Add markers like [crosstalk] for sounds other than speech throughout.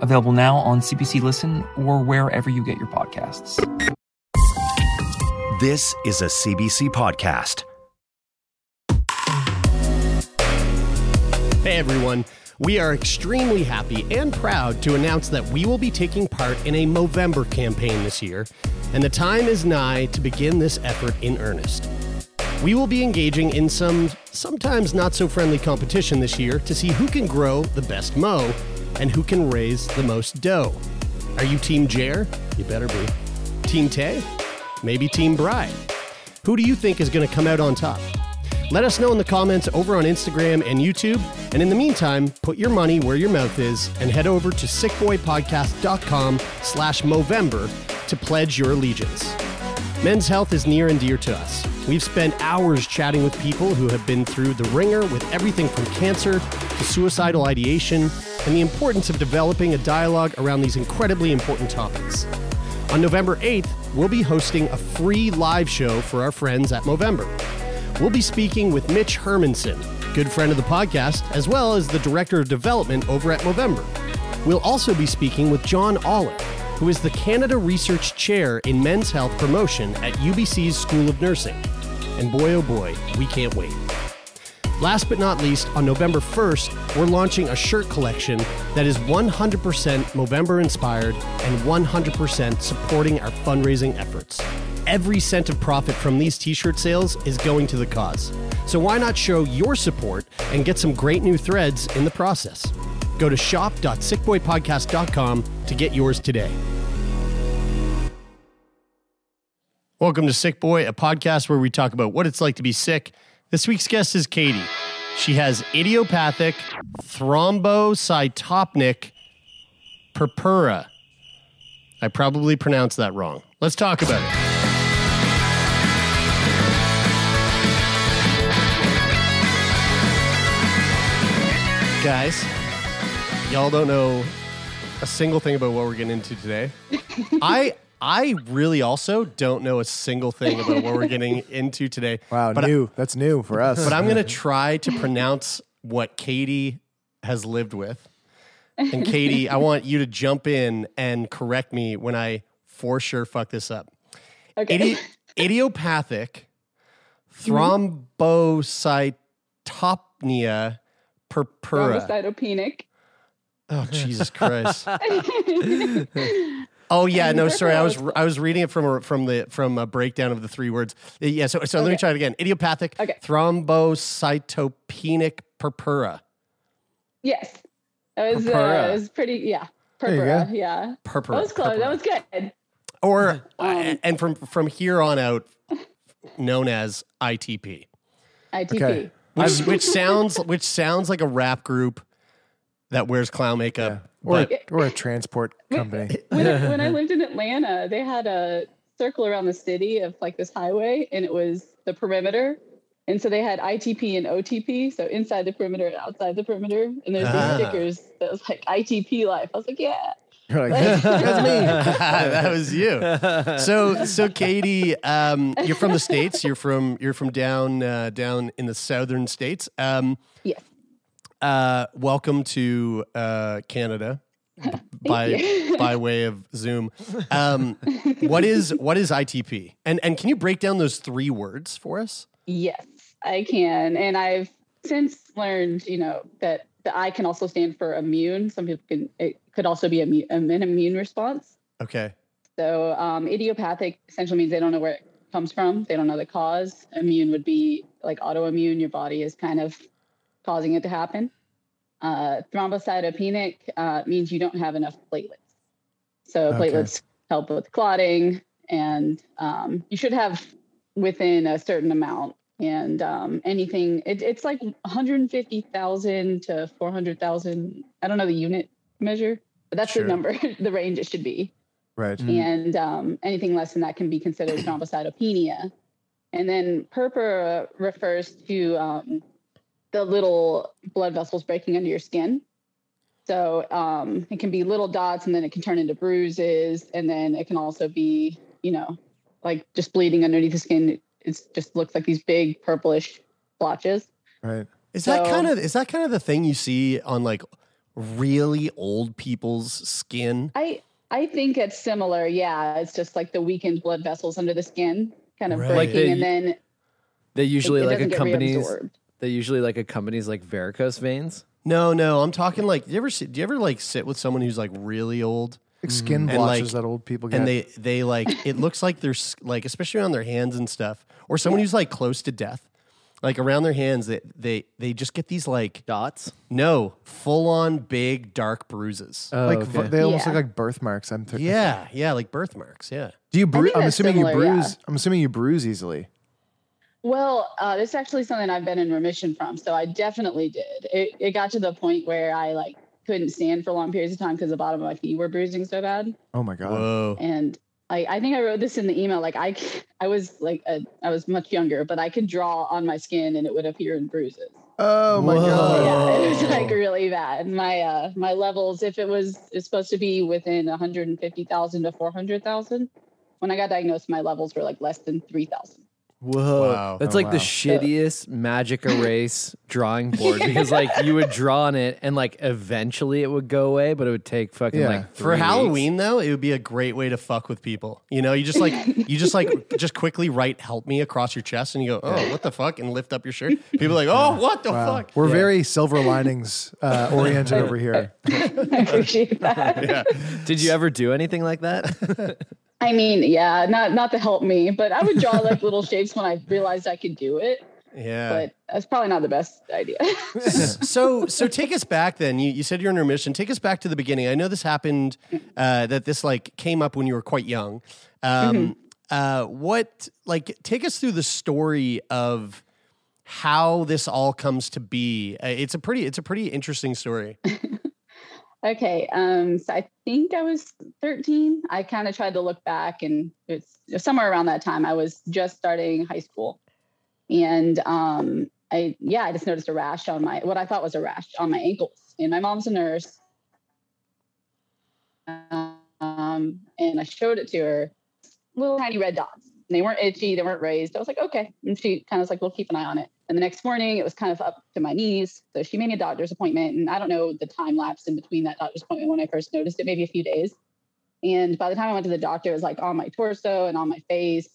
available now on CBC Listen or wherever you get your podcasts. This is a CBC podcast. Hey everyone, we are extremely happy and proud to announce that we will be taking part in a Movember campaign this year, and the time is nigh to begin this effort in earnest. We will be engaging in some sometimes not so friendly competition this year to see who can grow the best mo and who can raise the most dough. Are you Team Jer? You better be. Team Tay? Maybe Team Bride. Who do you think is going to come out on top? Let us know in the comments over on Instagram and YouTube. And in the meantime, put your money where your mouth is and head over to sickboypodcast.com slash Movember to pledge your allegiance. Men's health is near and dear to us. We've spent hours chatting with people who have been through the wringer with everything from cancer to suicidal ideation and the importance of developing a dialogue around these incredibly important topics. On November 8th, we'll be hosting a free live show for our friends at Movember. We'll be speaking with Mitch Hermanson, good friend of the podcast, as well as the Director of Development over at Movember. We'll also be speaking with John Olive, who is the Canada Research Chair in Men's Health Promotion at UBC's School of Nursing. And boy, oh boy, we can't wait. Last but not least, on November 1st, we're launching a shirt collection that is 100% Movember inspired and 100% supporting our fundraising efforts. Every cent of profit from these t shirt sales is going to the cause. So why not show your support and get some great new threads in the process? Go to shop.sickboypodcast.com to get yours today. Welcome to Sick Boy, a podcast where we talk about what it's like to be sick. This week's guest is Katy. She has idiopathic thrombocytopenic purpura. I probably pronounced that wrong. Let's talk about it. Guys, y'all don't know a single thing about what we're getting into today. [laughs] I I really also don't know a single thing about what we're getting into today. [laughs] Wow, but new. That's new for us. but I'm going to try to pronounce what Katy has lived with. And Katy, I [laughs] want you to jump in and correct me when I for sure fuck this up. Okay. Idi- idiopathic mm-hmm. thrombocytopenia purpura. Thrombocytopenic. Oh [laughs] Jesus Christ! [laughs] oh yeah, no, sorry. I was [laughs] I was reading it from a, from the from a breakdown of the three words. Yeah, so so let me try it again. Idiopathic Okay. thrombocytopenic purpura. Yes. That was, uh, it was pretty, yeah. There you Purpura, go. yeah. Purpura. That was close. purpura. That was good. or Um, and from from here on out, known as ITP, ITP. Okay. which which sounds which sounds like a rap group that wears clown makeup. or, but- or a transport company. [laughs] When, I, when I [laughs] lived in Atlanta, they had a circle around the city of like this highway, and it was the perimeter. And so they had ITP and OTP, so inside the perimeter and outside the perimeter. And there's Ah. these stickers that was like ITP life. I was like, yeah. You're like, that's, [laughs] that's me. that was you. So, so Katy, um, you're from the states. You're from you're from down uh, down in the southern states. Um, Yes. Uh, welcome to uh, Canada [laughs] by [laughs] by way of Zoom. Um, what is what is ITP? And and can you break down those three words for us? Yes, I can. And I've since learned, you know, that the I can also stand for immune. Some people can, it could also be immu- um, an immune response. Okay. So um, idiopathic essentially means they don't know where it comes from. They don't know the cause. Immune would be like autoimmune. Your body is kind of causing it to happen. Uh, thrombocytopenic uh, means you don't have enough platelets. So Okay. platelets help with clotting, and um, you should have within a certain amount. And um, anything, it, it's like 150,000 to 400,000. I don't know the unit measure, but that's Sure. the number, [laughs] the range it should be. Right. and um, anything less than that can be considered thrombocytopenia. And then purpura refers to um, the little blood vessels breaking under your skin. So um, it can be little dots, and then it can turn into bruises, and then it can also be, you know, like just bleeding underneath the skin. It just looks like these big purplish blotches. Right. Is that kind of is that kind of the thing you see on like really old people's skin? I I think it's similar. Yeah, it's just like the weakened blood vessels under the skin, kind of Right. breaking, Like the- and then They usually it like doesn't get accompanies. Reabsorbed. They usually like accompanies like varicose veins. No, no, I'm talking like do you ever sit, do you ever like sit with someone who's like really old Like skin mm-hmm. And, blotches like- that old people get. and they they like it looks like there's like especially on their hands and stuff or someone who's like close to death. Like around their hands they they they just get these like Dots. no, full on big dark bruises. Oh, like okay. they almost Yeah. look like birthmarks. I'm th- yeah, yeah, like birthmarks, yeah. Do you bruise? I'm that's assuming you similar, yeah. bruise. I'm assuming you bruise easily. Well, uh, this is actually something I've been in remission from, so I definitely did. It, it got to the point where I like couldn't stand for long periods of time because the bottom of my feet were bruising so bad, Oh my god. Whoa. and I, I think I wrote this in the email. Like I, I was like a, I was much younger, but I could draw on my skin and it would appear in bruises. Oh my Whoa. god. Yeah, it was like really bad. My uh, my levels, if it was it's supposed to be within 150,000 to 400,000, when I got diagnosed, my levels were like less than 3,000. Whoa. Wow. That's Oh, like the wow. shittiest magic erase drawing [laughs] board because like you would draw on it and like eventually it would go away, but it would take fucking Yeah. like For three weeks. Halloween though, it would be a great way to fuck with people. You know, you just like you just like [laughs] just quickly write "help me" across your chest, and you go, "Oh, what the fuck?" and lift up your shirt. People are like, "Oh, what the Wow. fuck?" We're Yeah. very silver linings uh, oriented over here. [laughs] I appreciate that. Yeah. Did you ever do anything like that? I mean, yeah, not not to help me, but I would draw like [laughs] little shapes when I realized I could do it. Yeah. But that's probably not the best idea. [laughs] so so take us back then. You, you said you're in remission. Take us back to the beginning. I know this happened. Uh, that this like came up when you were quite young. Um, uh, what like take us through the story of how this all comes to be. Uh, it's a pretty it's a pretty interesting story. [laughs] okay, um, so I think I was 13. I kind of tried to look back, and it's somewhere around that time. I was just starting high school, and um, I yeah, I just noticed a rash on my what I thought was a rash on my ankles. And my mom's a nurse, um, and I showed it to her. Little tiny red dots. And they weren't itchy. They weren't raised. I was like, okay. And she kind of was like, we'll keep an eye on it. And the next morning, it was kind of up to my knees. So she made me a doctor's appointment. And I don't know the time lapse in between that doctor's appointment when I first noticed it, maybe a few days. And by the time I went to the doctor, it was like on my torso and on my face.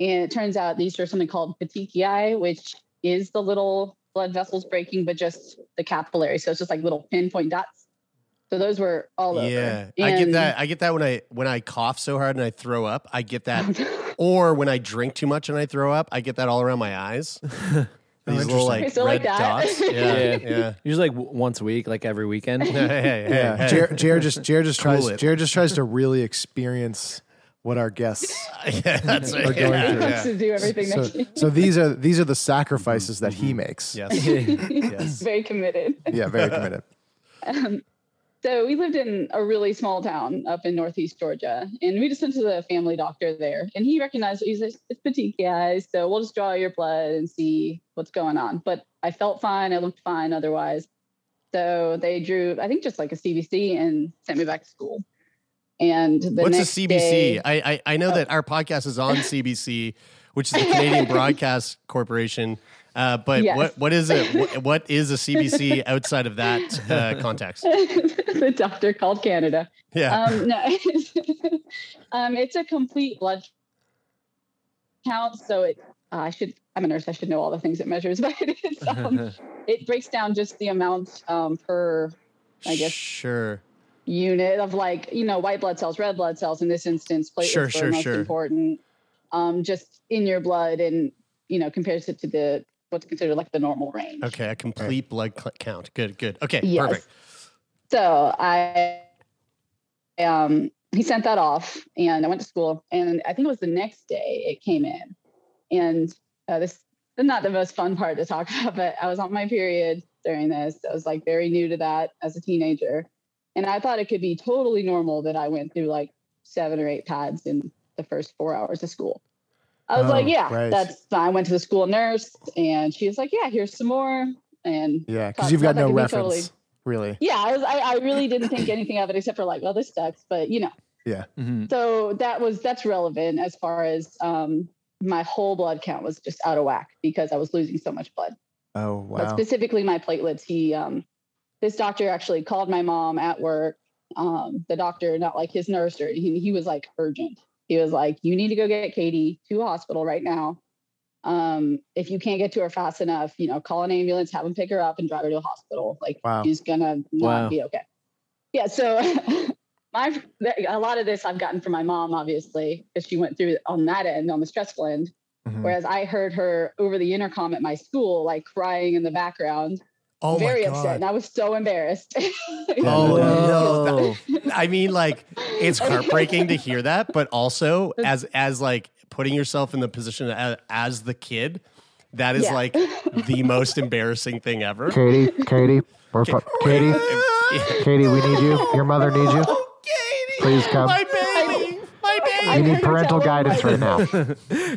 And it turns out these are something called petechiae, which is the little blood vessels breaking, but just the capillary. So it's just like little pinpoint dots. So those were all over. Yeah, I get that. I get that when I when I cough so hard and I throw up. I get that. [laughs] or when I drink too much and I throw up, I get that all around my eyes. [laughs] These little like red like that. dots. [laughs] Yeah, Yeah. [laughs] yeah. Usually like w- once a week, like every weekend. [laughs] Hey, hey, hey, Yeah, hey. Jared, Jared just Jared just Cool tries it. Jared just tries to really experience what our guests yeah, that's are right. going Yeah, through. yeah. to do everything So, next so these are these are the sacrifices that he makes. Yes. yes. Very committed. Yeah, very committed. Um, so we lived in a really small town up in northeast Georgia, and we just went to the family doctor there, and he recognized he's like, it's petechiae, so we'll just draw your blood and see what's going on. But I felt fine, I looked fine otherwise. So they drew, I think, just like a CBC and sent me back to school. And the What's a CBC? day- I, I I know oh. that our podcast is on CBC, which is the Canadian [laughs] Broadcast Corporation. Uh, but Yes. what what is it? [laughs] What, what is a CBC outside of that uh, context? [laughs] the doctor called Canada. Yeah. Um, no, [laughs] um, it's a complete blood count. So it, uh, I should, I'm a nurse. I should know all the things it measures, but it's, um, it breaks down just the amount um, per, I guess, Sure. unit of like, you know, white blood cells, red blood cells. In this instance, platelets Sure, are sure, most sure. important. Um, just in your blood, and you know, compares it to the what's considered like the normal range. Okay. A complete blood cl- count. Good. Good. Okay. Yes. Perfect. So I, um, he sent that off, and I went to school, and I think it was the next day it came in, and uh, this is not the most fun part to talk [laughs] about, but I was on my period during this. I was like very new to that as a teenager, and I thought it could be totally normal that I went through like seven or eight pads in the first four hours of school. I was Oh, like, yeah, right. that's fine. I went to the school nurse and she was like, yeah, here's some more. And Yeah, because you've got no reference, totally- really. yeah, I was, I, I really didn't think anything of it except for like, well, this sucks, but you know, Yeah. Mhm. so that was, that's relevant as far as, um, my whole blood count was just out of whack because I was losing so much blood. Oh but wow. specifically my platelets. He, um, this doctor actually called my mom at work. Um, the doctor, not like his nurse, or he, he was like urgent. He was like, "You need to go get Katy to a hospital right now. Um, if you can't get to her fast enough, you know, call an ambulance, have them pick her up, and drive her to a hospital. Like Wow. she's gonna not Wow. be okay." Yeah. So [laughs] my a lot of this I've gotten from my mom, obviously, because she went through on that end, on the stressful end. Mhm. Whereas I heard her over the intercom at my school, like crying in the background, Oh very my upset, god. and I was so embarrassed. [laughs] Oh, oh no. Whoa. I mean, like, it's [laughs] heartbreaking to hear that, but also as as like putting yourself in the position as, as the kid, that is Yeah. like the most embarrassing thing ever. Katy, Katy, we're fu- Katy, [laughs] Katy, we need you. Your mother needs you. Oh, Katy, Please come. my baby, my baby. I You need parental guidance right now.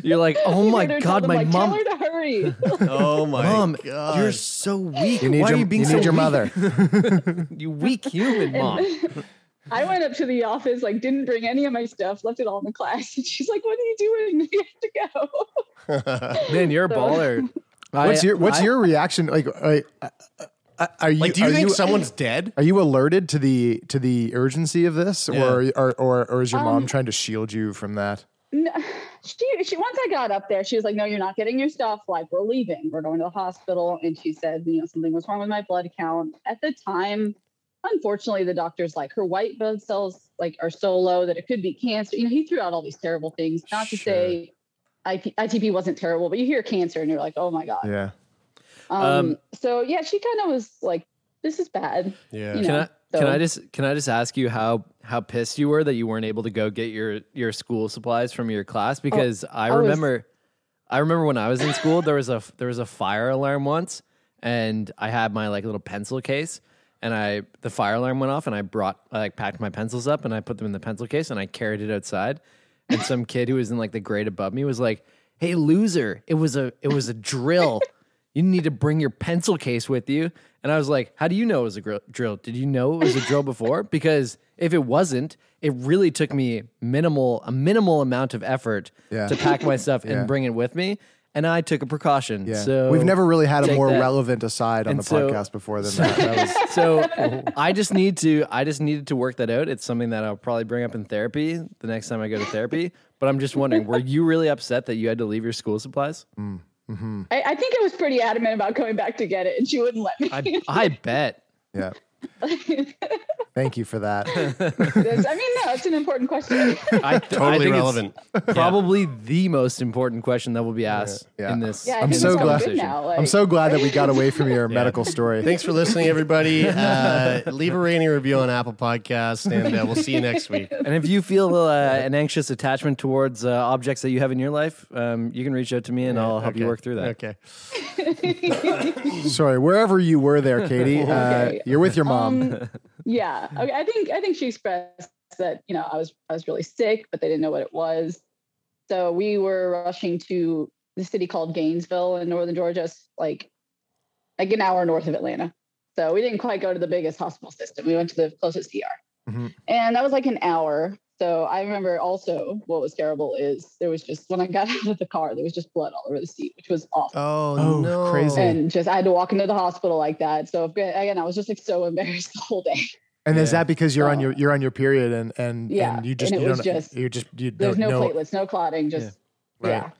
You're like, oh my heard her tell god, them, my like, mom, Tell her to hurry. Oh my mom, god, you're so weak. You need Why your, are you being you so need your weak? mother. [laughs] you weak human mom. [laughs] I went up to the office, like didn't bring any of my stuff, left it all in the class. And she's like, "What are you doing? [laughs] You have to go." Man, you're a So- baller. What's your What's I- your reaction? Like, are you like, do you are think someone's dead? Are you alerted to the to the urgency of this, Yeah. or, or or or is your mom Um, trying to shield you from that? No, she, she once I got up there, she was like, "No, you're not getting your stuff. Like, we're leaving. We're going to the hospital." And she said, "You know, something was wrong with my blood count." At the time, unfortunately, the doctor's like, her white blood cells like are so low that it could be cancer. You know, he threw out all these terrible things. Not to say IP, ITP wasn't terrible, but you hear cancer and you're like, "Oh my god." Yeah. Um, Um, so yeah, she kind of was like, "This is bad." Yeah. You Can know, I can I just can I just ask you how how pissed you were that you weren't able to go get your your school supplies from your class oh, because I I was- remember I remember when I was in school there was a there was a fire alarm once and I had my like little pencil case and I the fire alarm went off and I brought I like packed my pencils up and I put them in the pencil case and I carried it outside and some kid who was in like the grade above me was like, "Hey loser, it was a it was a drill." You need to bring your pencil case with you. And I was like, How do you know it was a gr- drill? Did you know it was a drill before? [laughs] Because if it wasn't, it really took me minimal a minimal amount of effort Yeah. to pack my stuff Yeah. and bring it with me. And I took a precaution. Yeah. So We've never really had a more that. relevant aside on And the so- podcast before than that. that was, [laughs] So [laughs] I just need to I just needed to work that out. It's something that I'll probably bring up in therapy the next time I go to therapy. But I'm just wondering, were you really upset that you had to leave your school supplies? Mm. Mhm. I, I think I was pretty adamant about coming back to get it, and she wouldn't let me. I [laughs] I bet. Yeah. [laughs] Thank you for that. I mean, no, it's an important question. I, [laughs] Totally I think it's relevant. Probably the most important question that will be asked Yeah. in this. Yeah, I in I'm so glad. now. Like, I'm so glad that we got away from your [laughs] medical story. Thanks for listening, everybody. Uh, leave a rating review on Apple Podcasts, and uh, we'll see you next week. And if you feel uh, an anxious attachment towards uh, objects that you have in your life, um, you can reach out to me and I'll help you work through that. Okay. Sorry, wherever you were there, Katy, uh, Okay. you're with your mom. Um, [laughs] yeah, okay. I think I think she expressed that you know I was I was really sick, but they didn't know what it was. So we were rushing to the city called Gainesville in northern Georgia, like like an hour north of Atlanta. So we didn't quite go to the biggest hospital system. We went to the closest ER, Mhm. and that was like an hour. So I remember also what was terrible is there was just when I got [laughs] out of the car, there was just blood all over the seat, which was awful. Oh, Oh, no. crazy. and just I had to walk into the hospital like that. So again, I was just like so embarrassed [laughs] the whole day. And is that because you're on your you're on your period and and, Yeah, and you just and it you was don't just- you just you There's don't no platelets, no clotting, just Right. yeah.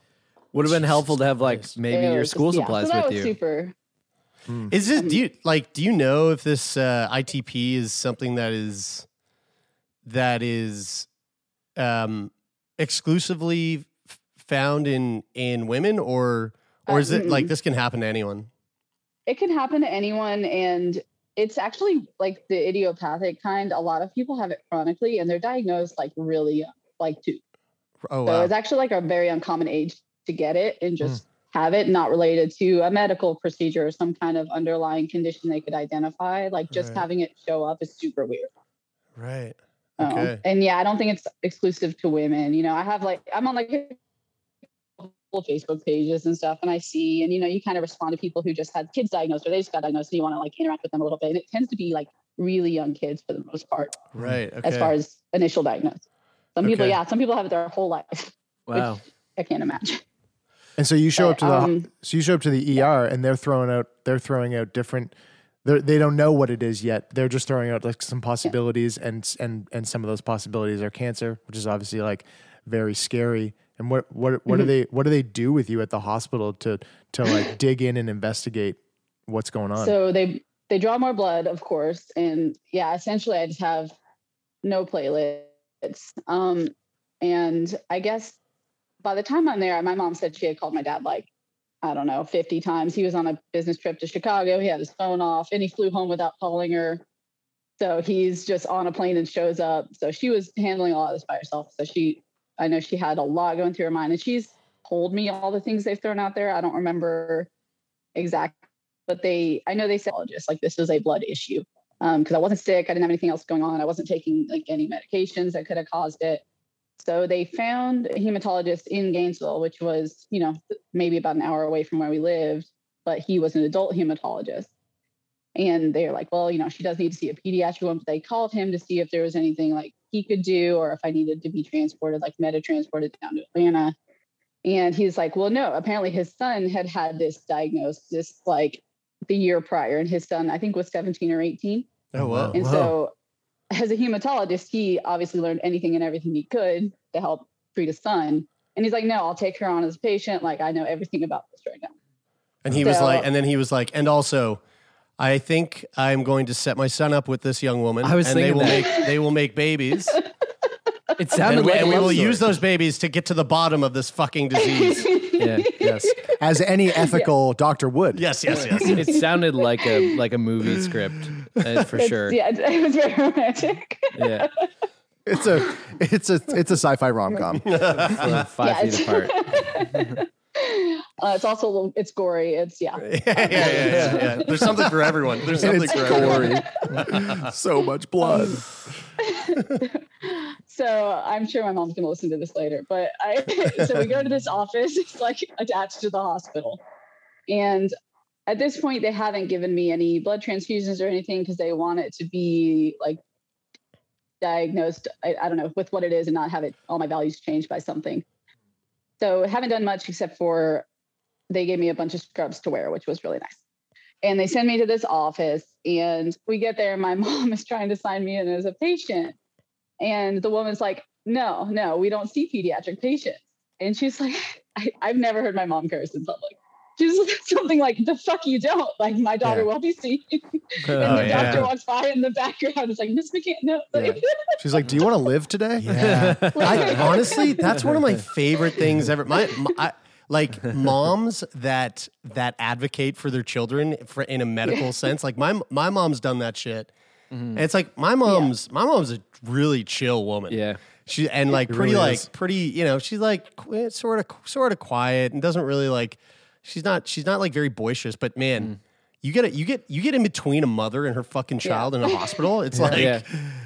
Would have been helpful to have like maybe It your school just- yeah. supplies so that with was you. Super. Is it do you like do you know if this uh, ITP is something that is that is um exclusively f- found in in women or or Uh, is it like this can happen to anyone? It can happen to anyone, and it's actually like the idiopathic kind. A lot of people have it chronically, and they're diagnosed like really young, like two. Oh So wow. it's actually like a very uncommon age to get it and Hmm. just have it, not related to a medical procedure or some kind of underlying condition they could identify. Like just Right. having it show up is super weird. Right. Oh, Okay. And yeah, I don't think it's exclusive to women. You know, I have like I'm on like couple Facebook pages and stuff, and I see, and you know, you kind of respond to people who just had kids diagnosed or they just got diagnosed, and you want to like interact with them a little bit. And it tends to be like really young kids for the most part, Right. Okay. as far as initial diagnosis. Some people, Okay. yeah, some people have it their whole life. [laughs] Wow. I can't imagine. And so you show But, up to the um, so you show up to the ER and they're throwing out they're throwing out different they're, they don't know what it is yet. They're just throwing out like some possibilities and and and some of those possibilities are cancer, which is obviously like very scary. And what what what do Mhm. they what do they do with you at the hospital to to like [gasps] dig in and investigate what's going on? So they they draw more blood, of course, and yeah, essentially I just have no platelets. Um, and I guess by the time I'm there, my mom said she had called my dad like I don't know 50 times. He was on a business trip to Chicago. He had his phone off, and he flew home without calling her. So he's just on a plane and shows up. So she was handling all of this by herself. So she, I know she had a lot going through her mind, and she's told me all the things they've thrown out there. I don't remember exact, but they, I know they said like this was a blood issue um, because I wasn't sick. I didn't have anything else going on. I wasn't taking like any medications that could have caused it. So they found a hematologist in Gainesville, which was, you know, maybe about an hour away from where we lived, but he was an adult hematologist. And they're like, well, you know, she does need to see a pediatric one, but they called him to see if there was anything like he could do or if I needed to be transported, like meta transported down to Atlanta. And he's like, well, no, apparently his son had had this diagnosis like the year prior, and his son, I think, was 17 or 18. Oh wow. And so, as a hematologist, he obviously learned anything and everything he could to help treat his son. And he's like, no, I'll take her on as a patient. Like, I know everything about this right now. And he was like, and then he was like, and also, I think I'm going to set my son up with this young woman. I was and they thinking will that. make they will make babies. [laughs] It sounded and we, like a and we will story. use those babies to get to the bottom of this fucking [laughs] disease. Yeah. yes, as any ethical doctor would. yes, yes, yes. It sounded like a like a movie script uh, for It's- sure. Yeah, it, [laughs] it was very romantic. Yeah. It's a it's a it's a sci-fi rom-com. [laughs] We're five Yeah, feet apart. [laughs] Uh, it's also a little, it's gory. It's yeah. yeah, yeah, yeah, yeah, yeah. There's something for everyone. There's something it's for everyone. gory. so much blood. so I'm sure my mom's gonna listen to this later. But I so we go to this office, it's like attached to the hospital. And at this point, they haven't given me any blood transfusions or anything because they want it to be like diagnosed, I, I don't know, with what it is and not have it all my values changed by something. So haven't done much except for they gave me a bunch of scrubs to wear, which was really nice. And they send me to this office, and we get there, and my [laughs] mom is trying to sign me in as a patient. And the woman's like, no, no, we don't see pediatric patients. And she's like, [laughs] I, I've never heard my mom curse in public. She's [laughs] something like, the fuck you don't. Like, my daughter Yeah. will be seen. [laughs] and [laughs] Oh, the yeah. doctor walks by in the background. It's like, Miss McCann, no. Like, She's like, "Do you want to live today?" Yeah. I, honestly, that's one of my favorite things ever. My, my I, like moms that that advocate for their children for in a medical sense. Like my my mom's done that shit. Mm-hmm. And it's like my mom's my mom's a really chill woman. Yeah. She and like It pretty really like is. pretty, you know, she's like qu- sort of sort of quiet and doesn't really like she's not she's not like very boisterous, but man, mm. You get it you get you get in between a mother and her fucking child in a hospital. It's like Yeah.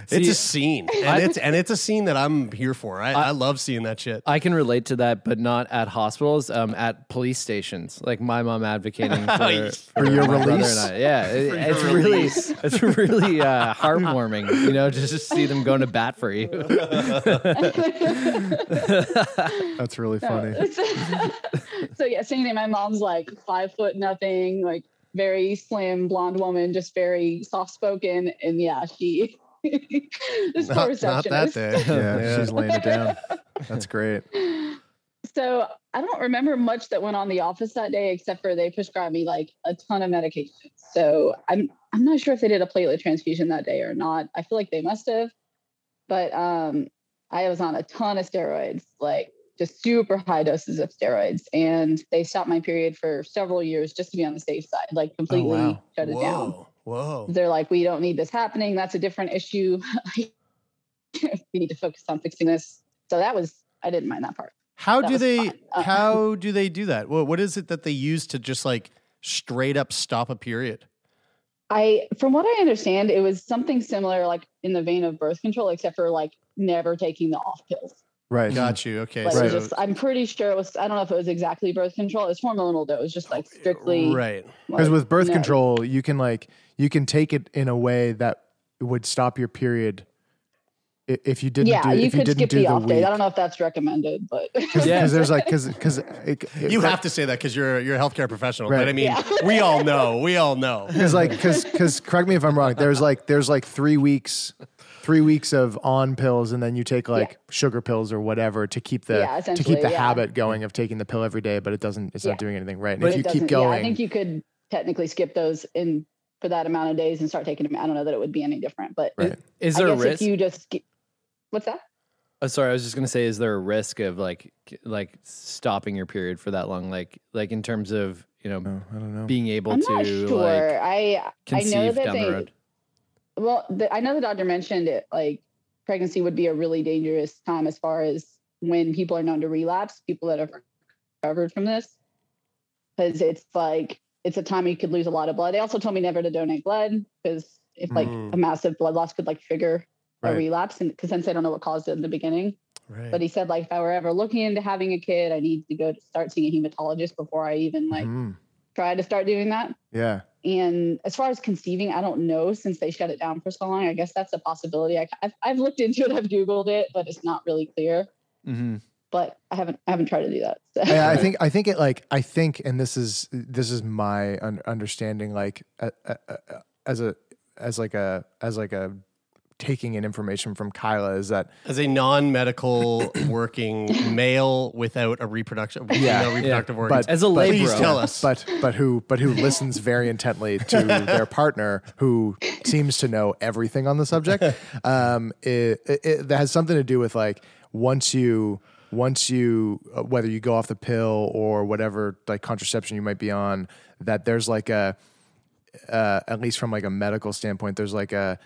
it's See, a scene. And it's and it's a scene that I'm here for. I, I, love seeing that shit. I can relate to that, but not at hospitals. Um, at police stations, like my mom advocating [laughs] for, For your brother release? and I. Yeah, [laughs] it- it's really, it's really uh, heartwarming, you know, just to see them going to bat for you. [laughs] That's really funny. so yeah, same thing. My mom's like five foot nothing, like very slim blonde woman, just very soft spoken, and yeah, she [laughs] this not, not receptionist. that day. Yeah, she's laying it down. That's great. [laughs] So I don't remember much that went on the office that day, except for they prescribed me like a ton of medication. So I'm I'm not sure if they did a platelet transfusion that day or not. I feel like they must have, but um, I was on a ton of steroids, like just super high doses of steroids, and they stopped my period for several years just to be on the safe side, like completely wow. shut it down. Whoa. Whoa. They're like, we don't need this happening. That's a different issue. [laughs] we need to focus on fixing this. So that was I didn't mind that part. How That do they fun. Uh, how do they do that? What what is it that they use to just like straight up stop a period? I, from what I understand, it was something similar, like in the vein of birth control, except for like never taking the off pills. Right. Mm-hmm. Got you. Okay. Like so, it was just, I'm pretty sure it was. I don't know if it was exactly birth control. It was hormonal though. It was just like oh, strictly. right. Because like, with birth no. control, you can like you can take it in a way that would stop your period if you didn't yeah, do you if you could didn't skip do the the off days. week. I don't know if that's recommended, but [laughs] Because Yeah. there's like because because You have to say that because you're you're a healthcare professional. But I mean, Yeah. [laughs] we all know. We all know. because like because because correct me if I'm wrong. There's like there's like three weeks. Three weeks of on pills, and then you take like sugar pills or whatever to keep the Yeah, to keep the yeah. habit going of taking the pill every day, but it doesn't. It's Yeah. not doing anything right. And But if it you keep doesn't- going, Yeah, I think you could technically skip those in for that amount of days and start taking them. I don't know that it would be any different, but Right. Is I there a guess risk? if you just skip, what's that? Oh, sorry, I was just gonna say, is there a risk of like like stopping your period for that long? Like like in terms of you know No, I don't know. being able I'm to sure. like I I know that down they the road. Well, the, I know the doctor mentioned it. Like pregnancy would be a really dangerous time as far as when people are known to relapse. People that have recovered from this, because it's like it's a time you could lose a lot of blood. They also told me never to donate blood because if like Mm. a massive blood loss could like trigger a relapse, and because since they don't know what caused it in the beginning. Right. But he said like if I were ever looking into having a kid, I need to go to start seeing a hematologist before I even like Mhm. Try to start doing that. yeah, And as far as conceiving, I don't know since they shut it down for so long. I guess that's a possibility. I, I've, I've looked into it, I've Googled it, but it's not really clear. Mhm. But I haven't I haven't tried to do that. So. I, I think I think it like I think, and this is this is my understanding. Like uh, uh, uh, as a as like a as like a taking in information from Kyla is that As a non-medical [coughs] working male without a reproduction, Yeah. no reproductive but organs, As a but- please labor. tell us. but but who but who listens very intently to [laughs] their partner who seems to know everything on the subject [laughs] um it, it, it that has something to do with like once you once you uh, whether you go off the pill or whatever like contraception you might be on that there's like a uh, at least from like a medical standpoint there's like a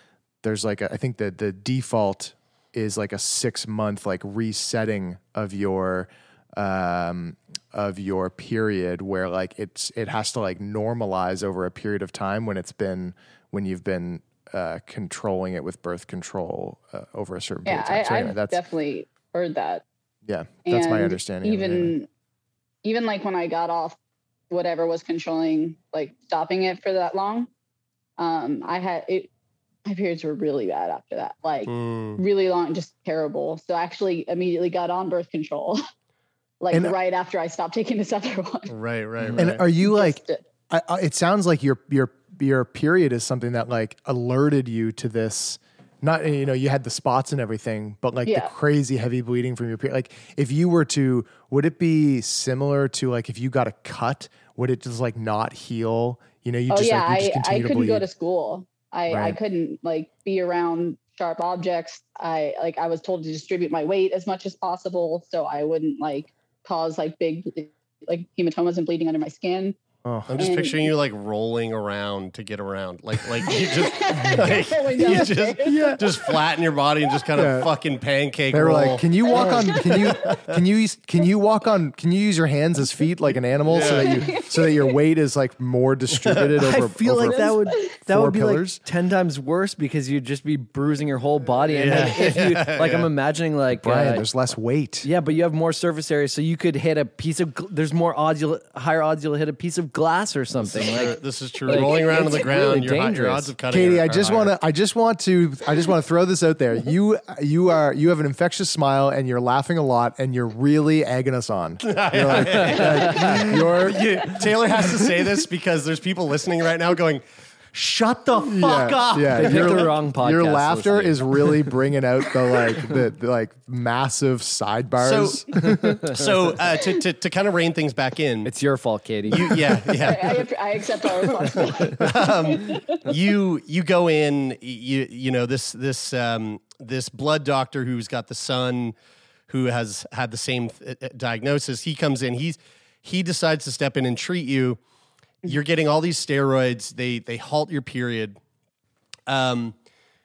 there's like a, I think that the default is like a six month like resetting of your um of your period where like it's it has to like normalize over a period of time when it's been when you've been uh controlling it with birth control uh, over a certain yeah, period of time. I, So anyway, I've that's definitely heard that. yeah, that's my understanding. Even anyway. even like when I got off whatever was controlling like stopping it for that long, um, I had it my periods were really bad after that. Like Mm. really long, just terrible. So I actually immediately got on birth control. [laughs] like And- right after I stopped taking this other [laughs] one. Right, right, right. And are you like Just, I, I, it sounds like your your your period is something that like alerted you to this. Not you know you had the spots and everything, but like Yeah. the crazy heavy bleeding from your period. Like if you were to, would it be similar to like if you got a cut? Would it just like not heal? You know, you oh just yeah, like you just I, I continue to couldn't bleed. go to school. I, I couldn't like be around sharp objects. I like I was told to distribute my weight as much as possible so I wouldn't like cause like big like hematomas and bleeding under my skin. Oh. I'm just picturing you like rolling around to get around, like like you just [laughs] like you just stairs. [laughs] just flatten your body and just kind of Yeah. fucking pancake They were roll. like, "Can you walk on? Can you [laughs] can you can you walk on? Can you use your hands as feet like an animal so that you so that your weight is like more distributed over?" I feel over like that would that would be pillars? like ten times worse because you'd just be bruising your whole body. And Yeah. like, if you like, I'm imagining like Brian, uh, there's less weight. yeah, but you have more surface area, so you could hit a piece of. There's more odds you'll higher odds you'll hit a piece of glass or something. Like this is true. like, Rolling around on the ground, really your, hi- your dangerous. odds of cutting. Katy, are- I just want to. I just want to. I just want to throw this out there. [laughs] You, you are. You have an infectious smile, and you're laughing a lot, and you're really egging us on. [laughs] You're like, like, you're. You- Taylor has to say this because there's people listening right now going, "Shut the fuck yeah, up!" yeah. They picked Your- the wrong podcast Your laughter listening. is really [laughs] bringing out the like the, the like massive sidebars. So [laughs] uh, to, to to kind of rein things back in, it's your fault, Katy. you, yeah, [laughs] yeah. I, I, I accept all responsibility. um, you you go in you you know this this um, this blood doctor who's got the son who has had the same uh, uh, diagnosis he comes in he's he decides to step in and treat you you're getting all these steroids they they halt your period um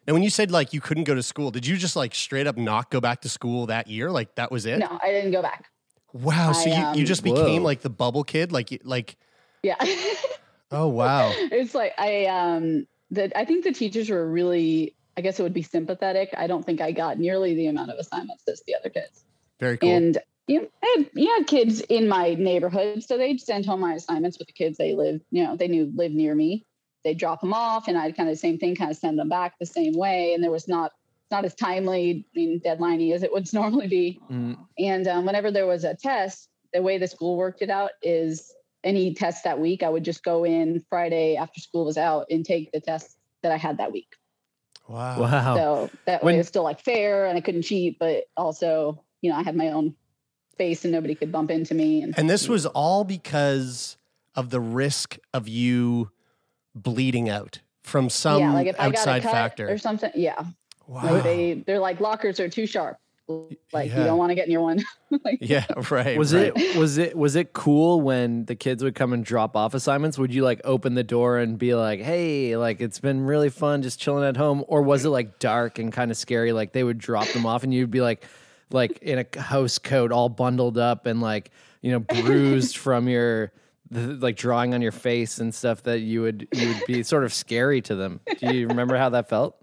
and when you said like you couldn't go to school did you just like straight up not go back to school that year like that was it no, I didn't go back. wow so I, you, you um, just became Whoa. like the bubble kid like you- like Yeah. [laughs] oh wow it's like I um the I think the teachers were really, I guess it would be sympathetic. I don't think I got nearly the amount of assignments as the other kids. Very cool. And you I had, you had kids in my neighborhood, so they'd send home my assignments with the kids they live, you know, they knew lived near me. They'd drop them off, and I'd kind of the same thing, kind of send them back the same way. And there was not not as timely, I mean, deadliney as it would [laughs] normally be. Mm. And um, whenever there was a test, the way the school worked it out is any test that week, I would just go in Friday after school was out and take the test that I had that week. Wow. Wow. So that When- way it was still like fair and I couldn't cheat, but also, you know, I had my own space and nobody could bump into me. And, And this was all because of the risk of you bleeding out from some yeah, like if I got a outside cut factor. or something, yeah. Wow. Like they they're like lockers are too sharp. Like Yeah. you don't want to get near one. [laughs] like, yeah, right. was right. it was it was it cool when the kids would come and drop off assignments? Would you like open the door and be like, "Hey, like it's been really fun just chilling at home," or was it like dark and kind of scary? Like they would drop them off and you'd be like, like in a house coat, all bundled up and like you know bruised [laughs] from your the, like drawing on your face and stuff that you would you would be sort of scary to them. Do you remember how that felt?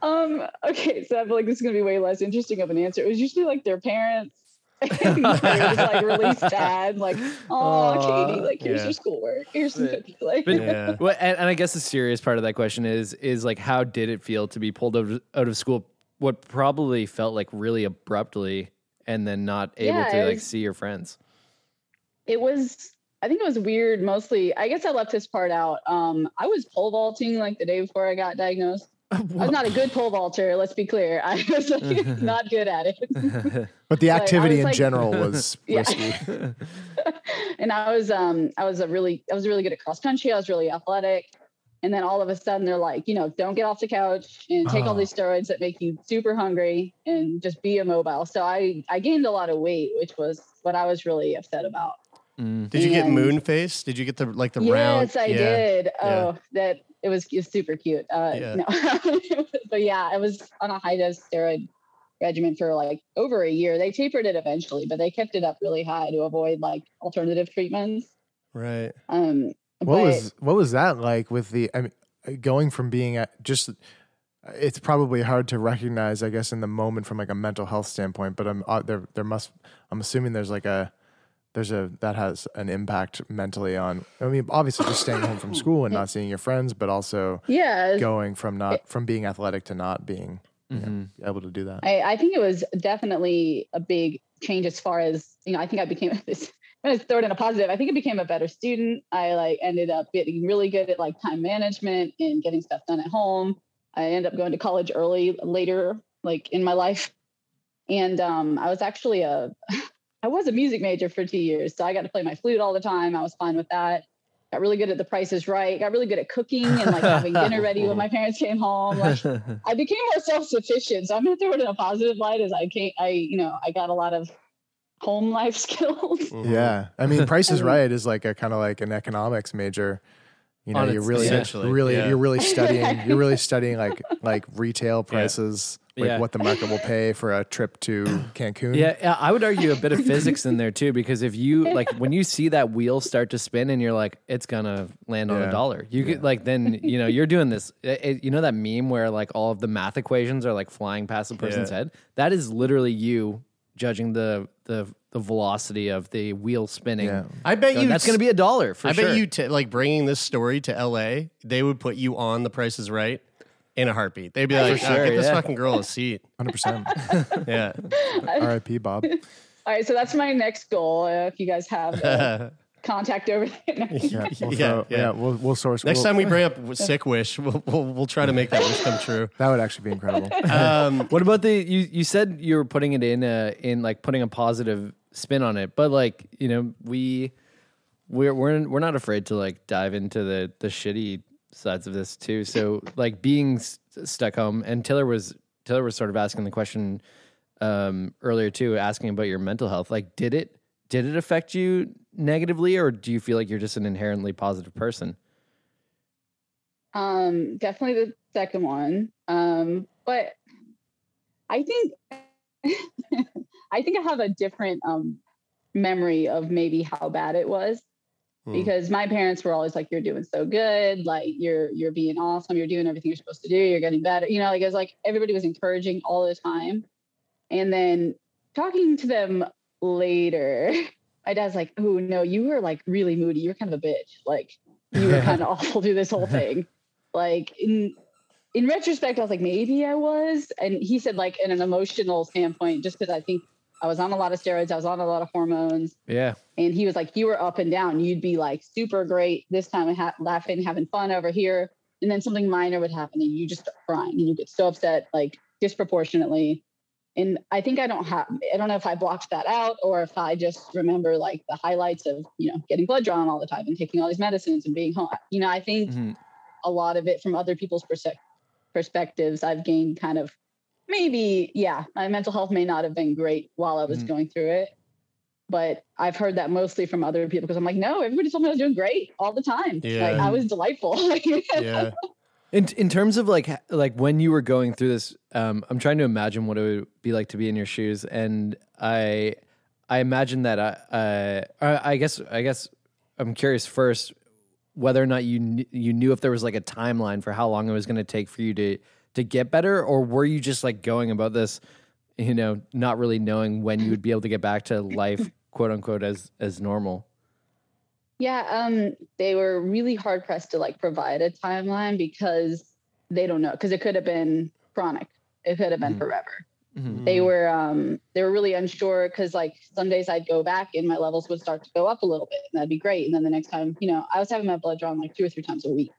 Um, okay, so I feel like this is gonna be way less interesting of an answer. It was usually like their parents. [laughs] they were just like really [laughs] sad, like, oh, Katy, like here's yeah. your schoolwork, here's some But- cookies. Like, But, well, and, and I guess the serious part of that question is is like how did it feel to be pulled out of, out of school? What probably felt like really abruptly, and then not able Yeah, to like was- see your friends. it was i think it was weird mostly. I guess i left this part out. Um i was pole vaulting like the day before i got diagnosed. [laughs] I was not a good pole vaulter let's be clear. I was like, [laughs] not good at it. [laughs] But the activity was in like- general was risky. and i was um i was a really i was really good at cross country. I was really athletic and then all of a sudden they're like you know don't get off the couch and take all Oh. these steroids that make you super hungry and just be immobile so i i gained a lot of weight which was what i was really upset about Did you get moon face? Did you get the like the yes, round? I yeah. did. yeah. Oh, that it was, it was super cute. Uh, Yeah. no. [laughs] but yeah, I was on a high dose steroid regimen for like over a year. They tapered it eventually, but they kept it up really high to avoid like alternative treatments. Right. Um, What but was what was that like with the I mean going from being at just it's probably hard to recognize I guess in the moment from like a mental health standpoint but I'm uh, there there must I'm assuming there's like a there's a that has an impact mentally on I mean obviously just staying home from school and not seeing your friends but also yeah, going from not from being athletic to not being you know, Mm-hmm. able to do that. I, I think it was definitely a big change as far as you know. I think I became [laughs] this. I'm gonna throw it in a positive. I think I became a better student. I like ended up getting really good at like time management and getting stuff done at home. I ended up going to college early later, like in my life, and um, I was actually a [laughs] I was a music major for two years, so I got to play my flute all the time. I was fine with that. Got really good at the Price is Right. Got really good at cooking and like having dinner ready when my [laughs] parents came home. Like I became more self-sufficient. So I'm gonna throw it in a positive light as I can't I, you know, I got a lot of home life [laughs] skills. Mm-hmm. Yeah, I mean, Price is [laughs] Um, Right is like a kind of like an economics major. You know, On you're really, really, yeah. you're really [laughs] studying. You're really studying like like retail prices, like Yeah. what the market will pay for a trip to [coughs] Cancun. Yeah, yeah, I would argue a bit of physics in there too, because if you like when you see that wheel start to spin and you're like, it's gonna land on Yeah. a dollar, you could like then you know you're doing this. It, it- you know that meme where like all of the math equations are like flying past the person's Yeah. head. That is literally you judging the the the velocity of the wheel spinning. Yeah. I bet Going, you that's gonna be a dollar for sure. I sure. bet you t- like bringing this story to L.A. They would put you on The Price is Right in a heartbeat. They'd be like, For "Oh, sure, "Get this yeah. fucking girl a seat." [laughs] hundred percent. [laughs] Yeah. R.I.P. Bob. [laughs] All right, so that's my next goal. Uh, if you guys have uh, contact over there. [laughs] Yeah, we'll Yeah, throw- yeah. yeah, We'll we'll source. Next we'll- time we bring up [laughs] Sick Wish, we'll, we'll we'll try to make that wish come true. that would actually be incredible. Um, [laughs] What about the you? You said you were putting it in a in like putting a positive spin on it, but like you know we we're we're we're not afraid to like dive into the the shitty sides of this too. So like being s- stuck home, and Taylor was Taylor was sort of asking the question um, earlier too, asking about your mental health. Like, did it did it affect you negatively, or do you feel like you're just an inherently positive person? Um, definitely the second one. Um, but I think [laughs] I think I have a different um memory of maybe how bad it was. Hmm. because my parents were always like, "You're doing so good, like you're you're being awesome, you're doing everything you're supposed to do, you're getting better." You know, like it was like everybody was encouraging all the time, and then talking to them later, [laughs] my dad's like, "Oh no, you were like really moody. You're kind of a bitch. Like you were kind of [laughs] awful through this whole thing." Like in in retrospect, I was like, maybe I was, and he said like in an emotional standpoint, just because I think I was on a lot of steroids, I was on a lot of hormones. Yeah. And he was like, you were up and down. You'd be like super great this time, ha- laughing, having fun over here. And then something minor would happen and you just start crying and you get so upset, like disproportionately. And I think I don't have, I don't know if I blocked that out or if I just remember like the highlights of, you know, getting blood drawn all the time and taking all these medicines and being home. You know, I think Mm-hmm. a lot of it from other people's perse- perspectives, I've gained kind of maybe, yeah, my mental health may not have been great while I was Mhm. going through it. But I've heard that mostly from other people because I'm like, no, everybody told me I was doing great all the time. Yeah. Like I was delightful. [laughs] yeah. In in terms of like like when you were going through this, um, I'm trying to imagine what it would be like to be in your shoes, and I I imagine that I uh, I guess I guess I'm curious first whether or not you kn- you knew if there was like a timeline for how long it was going to take for you to to get better, or were you just like going about this, you know, not really knowing when you would be able to get back to life, quote unquote, as as normal. Yeah, um, they were really hard pressed to like provide a timeline because they don't know because it could have been chronic. It could have been forever. They were um they were really unsure because like some days I'd go back and my levels would start to go up a little bit and that'd be great. And then the next time, you know, I was having my blood drawn like two or three times a week.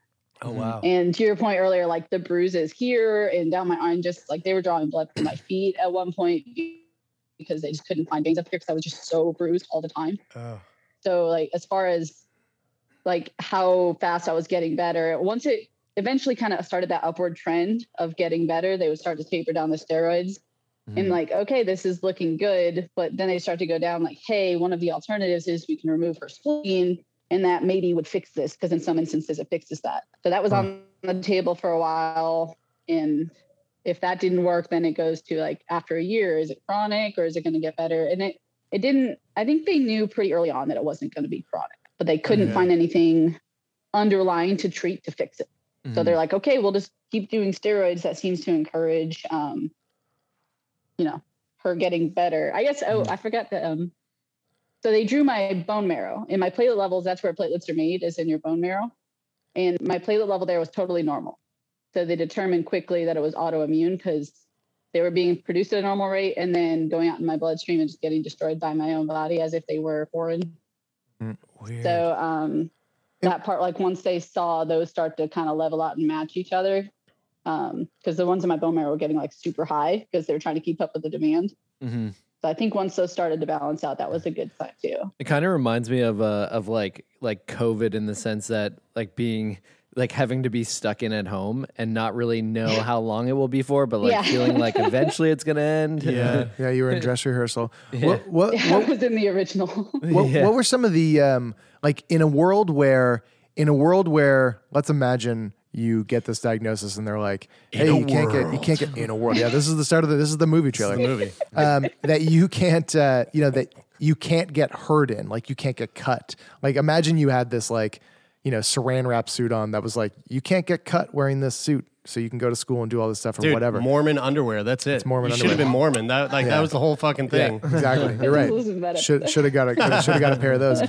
Oh wow. And to your point earlier, like the bruises here and down my arm, just like they were drawing blood from my feet at one point because they just couldn't find veins up here because I was just so bruised all the time. Oh. So like as far as like how fast I was getting better, once it eventually kind of started that upward trend of getting better, they would start to taper down the steroids. And mm-hmm. like, okay, this is looking good, but then they start to go down like, hey, one of the alternatives is we can remove her spleen, and that maybe would fix this because in some instances it fixes that. So that was hmm. on the table for a while, and if that didn't work, then it goes to like after a year, is it chronic or is it going to get better? And it it didn't. I think they knew pretty early on that it wasn't going to be chronic, but they couldn't Mhm. find anything underlying to treat to fix it. So Mhm. they're like, okay, we'll just keep doing steroids. That seems to encourage, um, you know, her getting better. I guess. Oh, I forgot that. Um, so they drew my bone marrow and my platelet levels. That's where platelets are made, is in your bone marrow, and my platelet level there was totally normal. So they determined quickly that it was autoimmune because they were being produced at a normal rate and then going out in my bloodstream and just getting destroyed by my own body as if they were foreign. Weird. So um, that part, like once they saw those start to kind of level out and match each other, because the ones in my bone marrow were getting like super high because they were trying to keep up with the demand. Mm-hmm. So I think once those started to balance out, that was a good sign too. It kind of reminds me of uh, of like like COVID in the sense that like being like having to be stuck in at home and not really know [laughs] how long it will be for, but like Yeah. feeling like [laughs] eventually it's gonna end. Yeah, [laughs] yeah. You were in dress rehearsal. Yeah. What what I what, was in the original. what, Yeah. what were some of the um, like in a world where in a world where let's imagine you get this diagnosis and they're like, hey, In a you can't get you can't get in a world. Yeah, this is the start of the this is the movie trailer. the movie. um, that you can't uh, you know that you can't get hurt in like you can't get cut. Like imagine you had this like you know saran wrap suit on that was like you can't get cut wearing this suit so you can go to school and do all this stuff or Dude, whatever. Mormon underwear. That's it. It's Mormon you should have underwear. been Mormon. That like Yeah. that was the whole fucking thing. Yeah, exactly. You're This was right. [laughs] better. Should should have got a should have got a pair of those.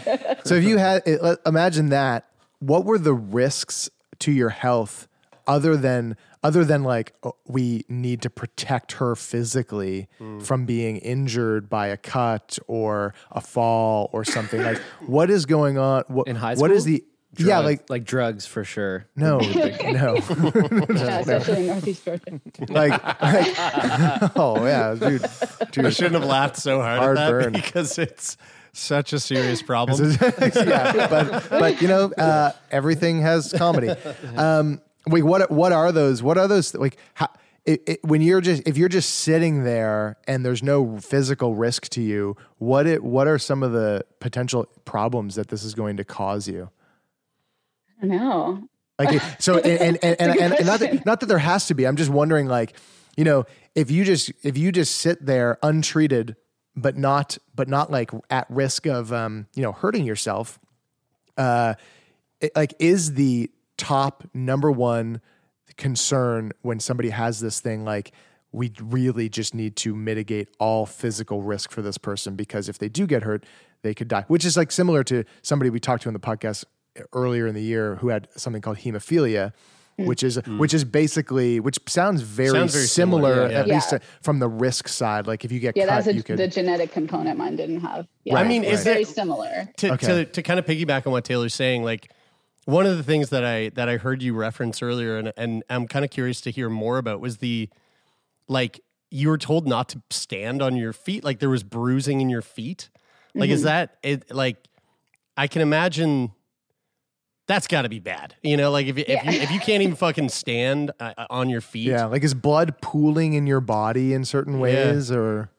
So if you had it, let- imagine that, what were the risks to your health other than other than like oh, we need to protect her physically mm. from being injured by a cut or a fall or something like what is going on what, In high what is school? the yeah like like drugs for sure. no [laughs] no [laughs] yeah, especially in Northeast Georgia. like, like [laughs] oh yeah dude I dude shouldn't have laughed so hard, Hard at that burn. because it's such a serious problem. yeah, but but you know, uh, everything has comedy. Um, wait, what what are those? What are those like? How, it, it, when you're just if you're just sitting there and there's no physical risk to you, what it what are some of the potential problems that this is going to cause you? Know. Like so, [laughs] and and and, and, and, and not that not that there has to be. I'm just wondering, like, you know, if you just if you just sit there untreated, but not but not like at risk of um, you know hurting yourself, uh, it- like is the top number one concern when somebody has this thing like we really just need to mitigate all physical risk for this person because if they do get hurt they could die which is like similar to somebody we talked to in the podcast earlier in the year who had something called hemophilia Mm. which is which is basically which sounds very, Sounds very similar, similar, yeah, at yeah. least uh, from the risk side like if you get Yeah, cut that's a, you could the genetic component mine didn't have. Yeah, I mean, it's is there- very similar. to, Okay. to to kind of piggyback on what Taylor's saying, like one of the things that I that I heard you reference earlier, and and I'm kind of curious to hear more about was the like you were told not to stand on your feet, like there was bruising in your feet. Like, is Mhm. that it? Like, I can imagine. That's got to be bad, you know. Like if you, if Yeah. you if you can't even fucking stand uh, on your feet, yeah like is blood pooling in your body in certain Yeah. ways or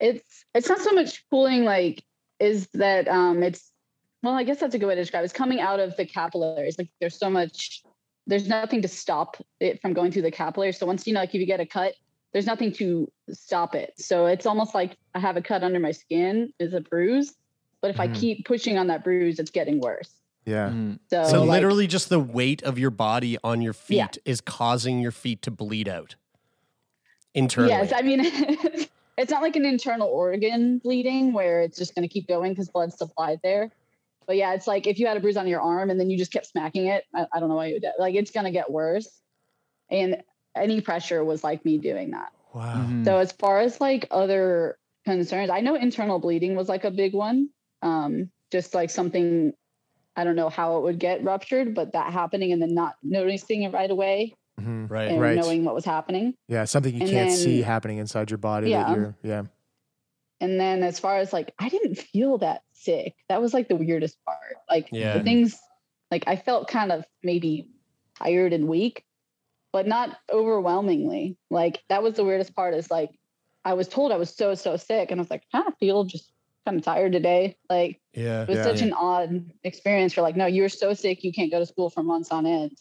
It's it's not so much pooling like is that um it's well I guess that's a good way to describe it. It's coming out of the capillaries. Like there's so much there's nothing to stop it from going through the capillaries. So once you know like if you get a cut, there's nothing to stop it. So it's almost like I have a cut under my skin is a bruise. But if I Mhm. keep pushing on that bruise, it's getting worse. Yeah Mm. So, So like, literally, just the weight of your body on your feet Yeah. is causing your feet to bleed out internally. Yes, I mean, [laughs] it's not like an internal organ bleeding where it's just going to keep going because blood's supplied there. But yeah, it's like if you had a bruise on your arm and then you just kept smacking it, I, I don't know why you would. Like it's going to get worse. And any pressure was like me doing that. wow. Mhm. So as far as like other concerns, I know internal bleeding was like a big one. Um, just like something, I don't know how it would get ruptured, but that happening and then not noticing it right away Mhm. Right. and Right. knowing what was happening. yeah something you And can't see happening inside your body Yeah. that you're yeah And then as far as like, I didn't feel that sick. That was like the weirdest part. Like Yeah. the things, like I felt kind of maybe tired and weak, but not overwhelmingly. Like that was the weirdest part is like, I was told I was so, so sick. And I was like, I kind of feel just of tired today. Like Yeah. it was Yeah. such an odd experience for like, no, you're so sick. You can't go to school for months on end.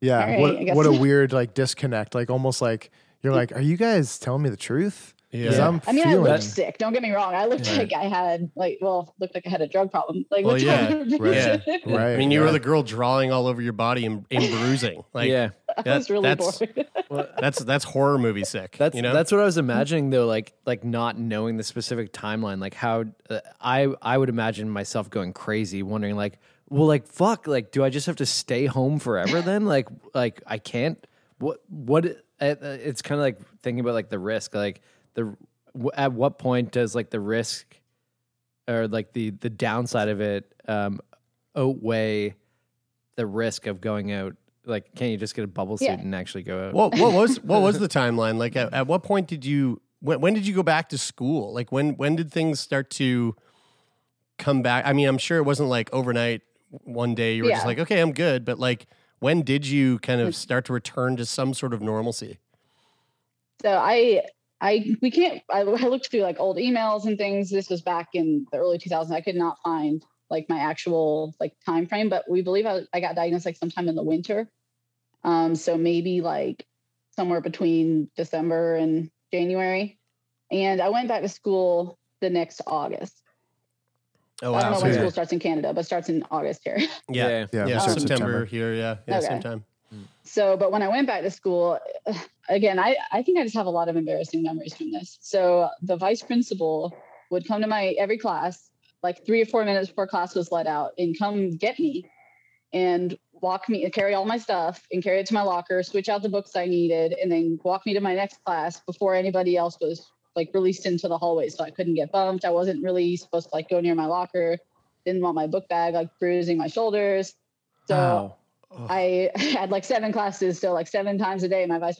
Yeah. Right, what what a weird like disconnect. Like almost like you're like, are you guys telling me the truth? Because Yeah. I'm I mean, I looked sick. Don't get me wrong. I looked Right. like I had like, well, looked like I had a drug problem. Like, Well, [laughs] yeah, I- right, right. I mean, you yeah. were the girl drawing all over your body and, and bruising. [laughs] Like, yeah, [laughs] I was really that's- bored. Well, that's that's horror movie sick. That's you know. that's what I was imagining though, like like not knowing the specific timeline, like how uh, I I would imagine myself going crazy, wondering like, well, like fuck, like do I just have to stay home forever then? like like I can't. What what? uh, uh, It's kind of like thinking about like the risk, like the at what point does like the risk or like the the downside of it um outweigh the risk of going out? Like, can't you just get a bubble suit Yeah. and actually go out? what what was [laughs] what was the timeline like? At, at what point did you when, when did you go back to school? Like when when did things start to come back? I mean, I'm sure it wasn't like overnight. One day you were just like, okay, I'm good. But like, when did you kind of start to return to some sort of normalcy? So I, I, we can't. I, I looked through like old emails and things. This was back in the early 2000s. I could not find like my actual like time frame, but we believe I, I got diagnosed like sometime in the winter. Um, so maybe like somewhere between December and January, and I went back to school the next August. Oh I don't know So when yeah. school starts in Canada, but starts in August here. Yeah, Yeah. yeah, Yeah, starts September, September. here. Yeah, yeah, Okay. same time. So, but when I went back to school, [sighs] again, I, I think I just have a lot of embarrassing memories from this. So the vice principal would come to my every class, like three or four minutes before class was let out, and come get me and walk me, carry all my stuff and carry it to my locker, switch out the books I needed, and then walk me to my next class before anybody else was like released into the hallway. So I couldn't get bumped. I wasn't really supposed to like go near my locker. Didn't want my book bag like bruising my shoulders. So Wow. I [laughs] had like seven classes, so like seven times a day, my vice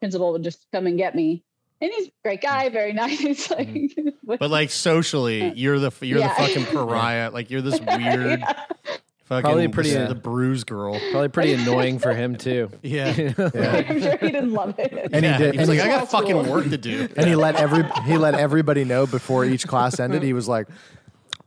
principal would just come and get me. And he's a great guy, mm. very [laughs] nice. Mm-hmm. Like, [laughs] But like socially, uh, you're the you're Yeah. the fucking pariah. Like you're this weird Yeah. fucking Probably pretty, this- uh, the bruise girl. Probably pretty annoying for him too. Yeah. I'm sure he didn't love it. And he did- He was and like, he- I got School. fucking work to do. And he let every he let everybody know before each class ended. He was like,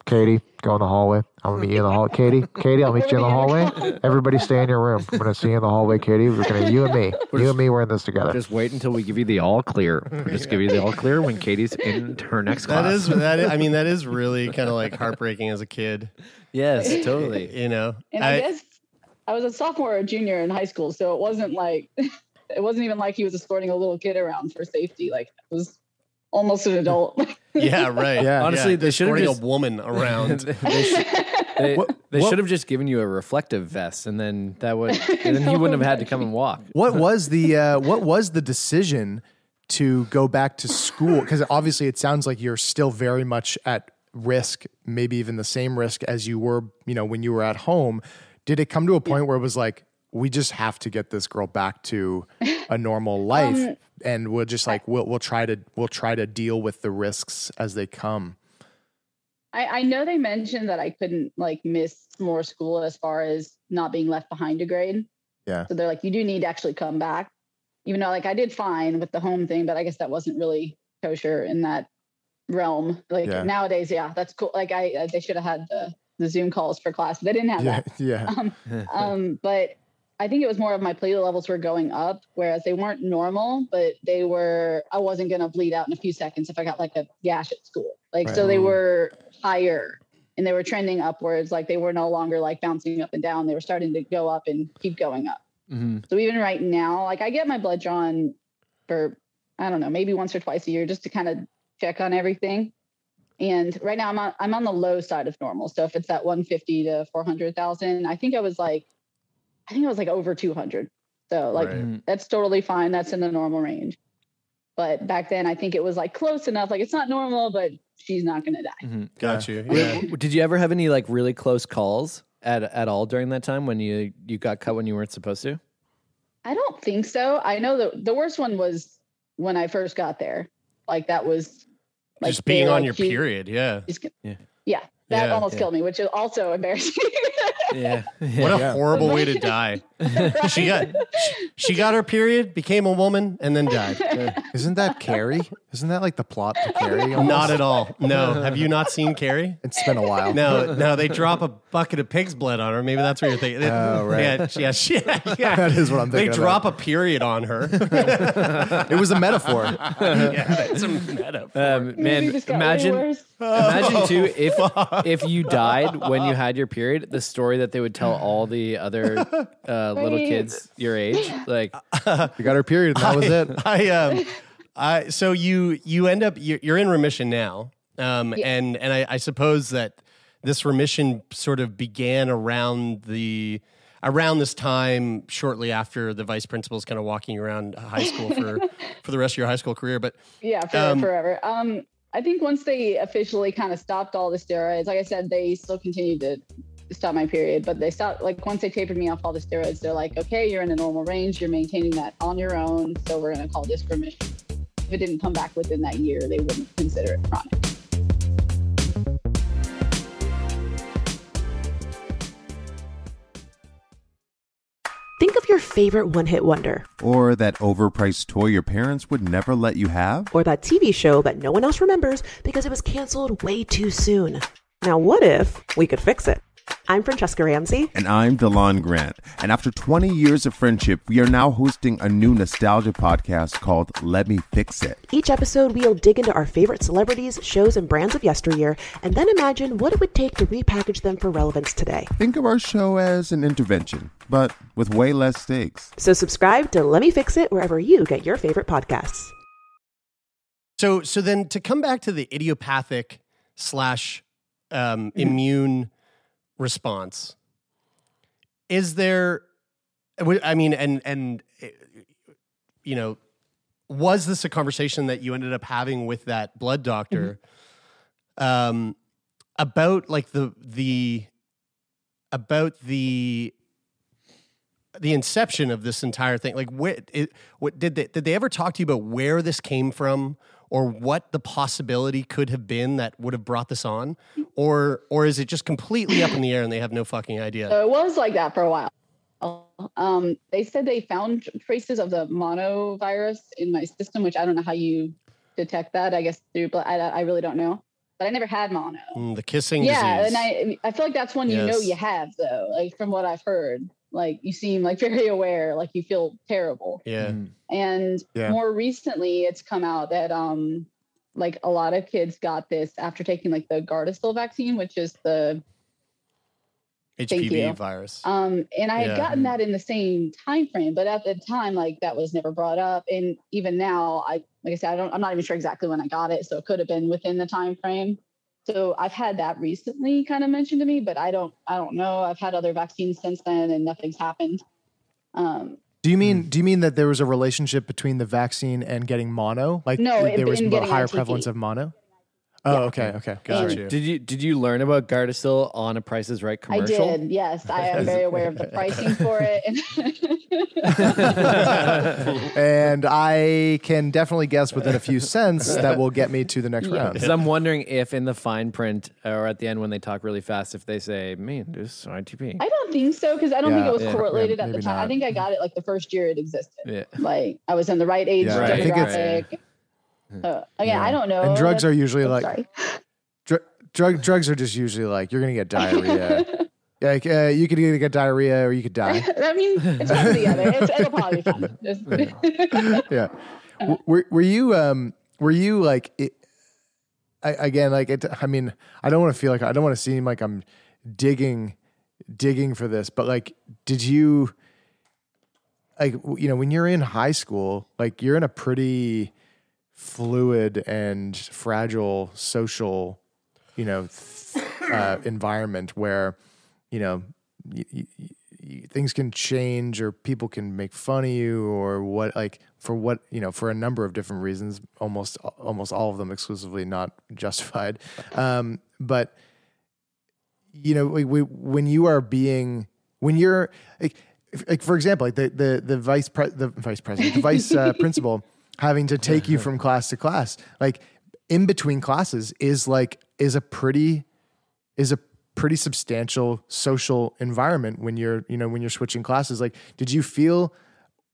Katy, go in the hallway. I'm gonna meet you in the hall. Katy, Katy, I'll meet you in the hallway. Everybody stay in your room. I'm gonna see you in the hallway, Katy. We're gonna you and me, you and me, we're in this together. Just wait until we give you the all clear. We'll just give you the all clear when Katy's in her next class. That is that. Is, I mean, that is [laughs] really kind of like heartbreaking as a kid. yes, totally. You know, And I, guess I was a sophomore or junior in high school, so it wasn't like [laughs] it wasn't even like he was escorting a little kid around for safety. Like it was almost an adult. [laughs] yeah, right. Yeah. Honestly, yeah, they should have escorting just a woman around. [laughs] they [laughs] should, they, What- they what- should have just given you a reflective vest, and then that would, and then he wouldn't have had to come and walk. What was the uh, what was the decision to go back to school? Because obviously, it sounds like you're still very much at risk, maybe even the same risk as you were, you know, when you were at home. Did it come to a point where it was like, we just have to get this girl back to a normal [laughs] life, Um, and we'll just like we'll we'll try to we'll try to deal with the risks as they come. I, I know they mentioned that I couldn't like miss more school as far as not being left behind a grade. Yeah. So they're like, you do need to actually come back. Even though like I did fine with the home thing, but I guess that wasn't really kosher in that realm. Like Yeah. nowadays, yeah, that's cool. Like I, uh, they should have had the, the Zoom calls for class. They didn't have Yeah, that. [laughs] yeah, Um, [laughs] um, but I think it was more of my platelet levels were going up, whereas they weren't normal, but they were. I wasn't gonna bleed out in a few seconds if I got like a gash at school. Like so, they were higher and they were trending upwards. Like they were no longer like bouncing up and down. They were starting to go up and keep going up. Mhm. So even right now, like I get my blood drawn for I don't know, maybe once or twice a year just to kind of check on everything. And right now I'm on I'm on the low side of normal. So if it's that 150 to 400,000, I think I was like I think it was like over 200. So like Right. that's totally fine. That's in the normal range. But back then I think it was like close enough. Like it's not normal, but she's not going to die. Mhm. Got you. Yeah. Did you ever have any like really close calls at at all during that time when you you got cut when you weren't supposed to? I don't think so. I know the the worst one was when I first got there. Like that was like Just being on like, your "She- period. Yeah. she's Yeah. yeah, that Yeah. almost Yeah. killed me, which is also [laughs] embarrassing. Yeah. What a Yeah. horrible way to die. [laughs] She got she, she got her period, became a woman, and then died. [laughs] Isn't that Carrie? Isn't that like the plot to Carrie? Not at all. No. [laughs] Have you not seen Carrie? It's been a while. No, no. They drop a bucket of pig's blood on her. Maybe that's what you're thinking. Oh, right. Yeah, yeah, she- yeah. That is what I'm thinking. They thinking drop a period on her. It was a metaphor. yeah, that's a metaphor. Um, man, just got way imagine imagine too if if you died when you had your period, the story that they would tell all the other uh, little Right. kids your age. Like, [laughs] You got her period, and that was it. [laughs] I um, I so you you end up you're, you're in remission now, um, Yeah. and and I, I suppose that this remission sort of began around the around this time shortly after the vice principal's kind of walking around high school for [laughs] for the rest of your high school career. But Yeah, for, Um, forever. Um, I think once they officially kind of stopped all the steroids, like I said, they still continued to stop my period, but they stopped. Like once they tapered me off all the steroids, they're like, okay, you're in a normal range, you're maintaining that on your own, so we're going to call this remission. If it didn't come back within that year, they wouldn't consider it chronic. Think of your favorite one hit wonder, Or that overpriced toy your parents would never let you have? or that TV show that no one else remembers because it was canceled way too soon. Now, what if we could fix it? I'm Franchesca Ramsey. And I'm DeLon Grant. And after 20 years of friendship, we are now hosting a new nostalgia podcast called Let Me Fix It. Each episode, we'll dig into our favorite celebrities, shows, and brands of yesteryear, and then imagine what it would take to repackage them for relevance today. Think of our show as an intervention, but with way less stakes. So, subscribe to Let Me Fix It wherever you get your favorite podcasts. so so then to come back to the idiopathic slash um, immune response, is there? I mean, and and eh, you know, was this a conversation that you ended up having with that blood doctor um, about like the the about the the inception of this entire thing? Like what it, what did they did they ever talk to you about where this came from or what the possibility could have been that would have brought this on or or is it just completely up in the air and they have no fucking idea So it was like that for a while. Um, they said they found traces of the monovirus in my system, which I don't know how you detect that. I guess through blood. I, I really don't know. but I never had mono. Mm, the kissing yeah, disease. and I I feel like that's one you know you have though. Like from what I've heard, like you seem like [laughs] very aware, like you feel terrible. yeah. And Yeah. more recently, it's come out that um like a lot of kids got this after taking like the Gardasil vaccine, which is the Thank HPV you. virus. um, and I had Yeah. gotten that in the same time frame, but at the time, like that was never brought up. And even now, I like I said, I don't, I'm not even sure exactly when I got it, so it could have been within the time frame. So I've had that recently kind of mentioned to me, but I don't, I don't know. I've had other vaccines since then, and nothing's happened. Um, Do you mean Hmm. do you mean that there was a relationship between the vaccine and getting mono? Like No, there was a higher prevalence of mono? Oh, okay, okay. Did you, did you did you learn about Gardasil on a Price is Right commercial? I did, yes. I am [laughs] very aware of the [laughs] pricing for it. [laughs] and I can definitely guess within a few cents that will get me to the next round. Because I'm wondering if in the fine print or at the end when they talk really fast, if they say, "Me, this ITP." I don't think so because I don't think it was Yeah. correlated Yeah, at the maybe time. I think I got it like the first year it existed. Yeah. Like I was in the right age Yeah, I think it's- demographic. Uh, again, I don't know. And drugs are usually Oh, like dr- drug drugs are just usually like you're gonna get diarrhea. [laughs] like uh, you could either get diarrhea or you could die. [laughs] I mean, it's one or the other. It's, it'll probably. [laughs] Just- yeah. W- Were were you um were you like it, I, again like it I mean I don't want to feel like I don't want to seem like I'm digging digging for this but like did you like you know when you're in high school like you're in a pretty fluid and fragile social you know th- uh, [coughs] environment where you know y- y- y- things can change or people can make fun of you or what like for what you know for a number of different reasons almost almost all of them exclusively not [laughs] justified. Um, but you know we, we, when you are being when you're like, like for example like the the the vice pre- the vice president the vice uh, [laughs] principal having to take you from class to class. Like in between classes is like is a pretty is a pretty substantial social environment when you're you know when you're switching classes. Like did you feel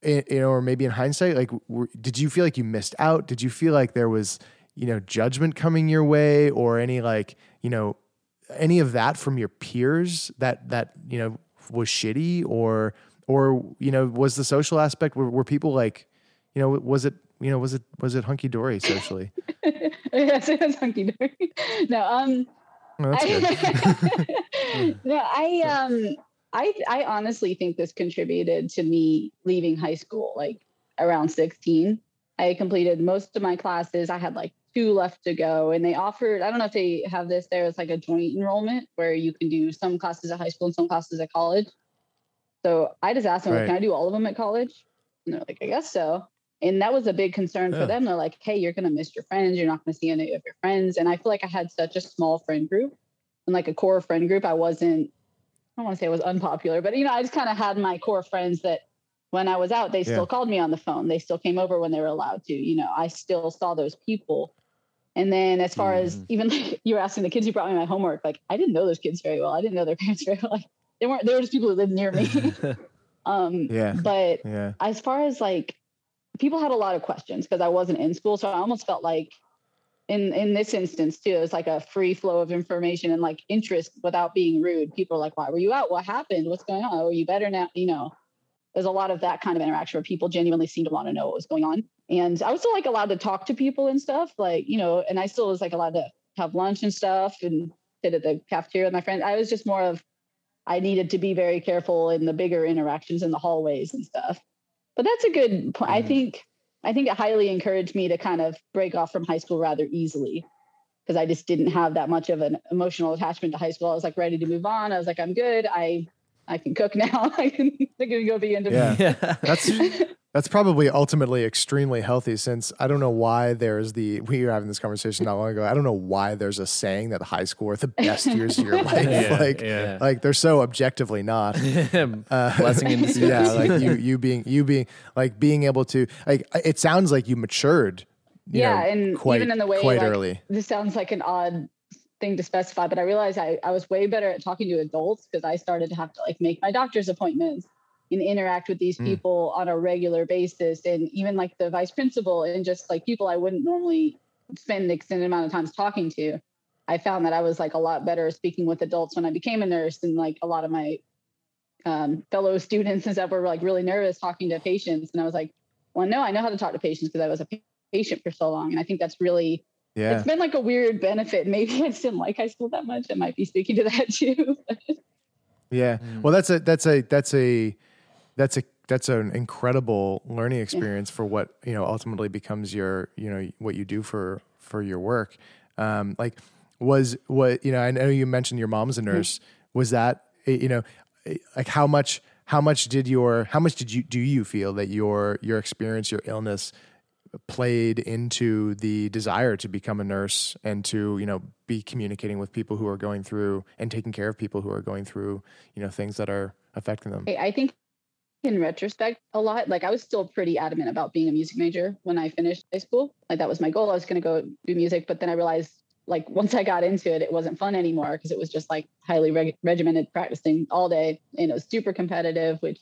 you know or maybe in hindsight like were, did you feel like you missed out? Did you feel like there was you know judgment coming your way or any like you know any of that from your peers that that you know was shitty? Or or you know was the social aspect were, were people like you know was it you know was it was it hunky dory socially [laughs] yes, it was hunky dory. [laughs] No, um, Oh, that's good. [laughs] no, I um, I I honestly think this contributed to me leaving high school like around 16. I completed most of my classes. I had like two left to go, and they offered. I don't know if they have this there. It's like a joint enrollment where you can do some classes at high school and some classes at college. So I just asked them, like, Right. "Can I do all of them at college?" And they're like, "I guess so." And that was a big concern Yeah. for them. They're like, "Hey, you're gonna miss your friends. You're not gonna see any of your friends." And I feel like I had such a small friend group and like a core friend group. I wasn't. I don't want to say I was unpopular, but you know, I just kind of had my core friends that when I was out, they Yeah. still called me on the phone. They still came over when they were allowed to. You know, I still saw those people. And then as far as even [laughs] like you were asking the kids who brought me my homework, like I didn't know those kids very well. I didn't know their [laughs] parents very well. Like they weren't they were just people who lived near me. [laughs] um Yeah. but Yeah. as far as like people had a lot of questions because I wasn't in school. So I almost felt like in in this instance too, it was like a free flow of information and like interest without being rude. People are like, why were you out? What happened? What's going on? Oh, are you better now? You know, there's a lot of that kind of interaction where people genuinely seem to want to know what was going on. And I was still like allowed to talk to people and stuff, like, you know, and I still was like allowed to have lunch and stuff and sit at the cafeteria with my friends. I was just more of I needed to be very careful in the bigger interactions in the hallways and stuff. But that's a good point. I mm. think I think it highly encouraged me to kind of break off from high school rather easily because I just didn't have that much of an emotional attachment to high school. I was like ready to move on. I was like, I'm good. I I can cook now. [laughs] I can, I can go be into Yeah. [laughs] That's that's probably ultimately extremely healthy since I don't know why there's the we were having this conversation not long ago. I don't know why there's a saying that high school are the best years of your [laughs] life. Yeah, like yeah. like they're so objectively not. Uh, Blessing in disguise. Yeah, like you you being you being like being able to like it sounds like you matured. you yeah, know, and quite, even in the way quite like, early. This sounds like an odd thing to specify, but I realized I, I was way better at talking to adults because I started to have to like make my doctor's appointments and interact with these Mm. people on a regular basis, and even like the vice principal and just like people I wouldn't normally spend an extended amount of time talking to. I found that I was like a lot better speaking with adults when I became a nurse and like a lot of my um, fellow [laughs] students and stuff were like really nervous talking to patients. And I was like, well, no, I know how to talk to patients because I was a patient for so long. And I think that's really, Yeah. it's been like a weird benefit. [laughs] Maybe I just didn't like high school that much. I might be speaking to that too. [laughs] Yeah. Well, that's a that's a that's a that's a that's an incredible learning experience for what you know ultimately becomes your you know what you do for for your work. Um, like was what you know I know you mentioned your mom's a nurse. Was that eh, you know eh, like how much how much did your how much did you do you feel that your your experience your illness played into the desire to become a nurse and to you know be communicating with people who are going through and taking care of people who are going through you know things that are affecting them I think in retrospect, a lot like I was still pretty adamant about being a music major when I finished high school. Like that was my goal. I was going to go do music, but then I realized like once I got into it, it wasn't fun anymore because it was just like highly reg- regimented practicing all day. And it was super competitive, which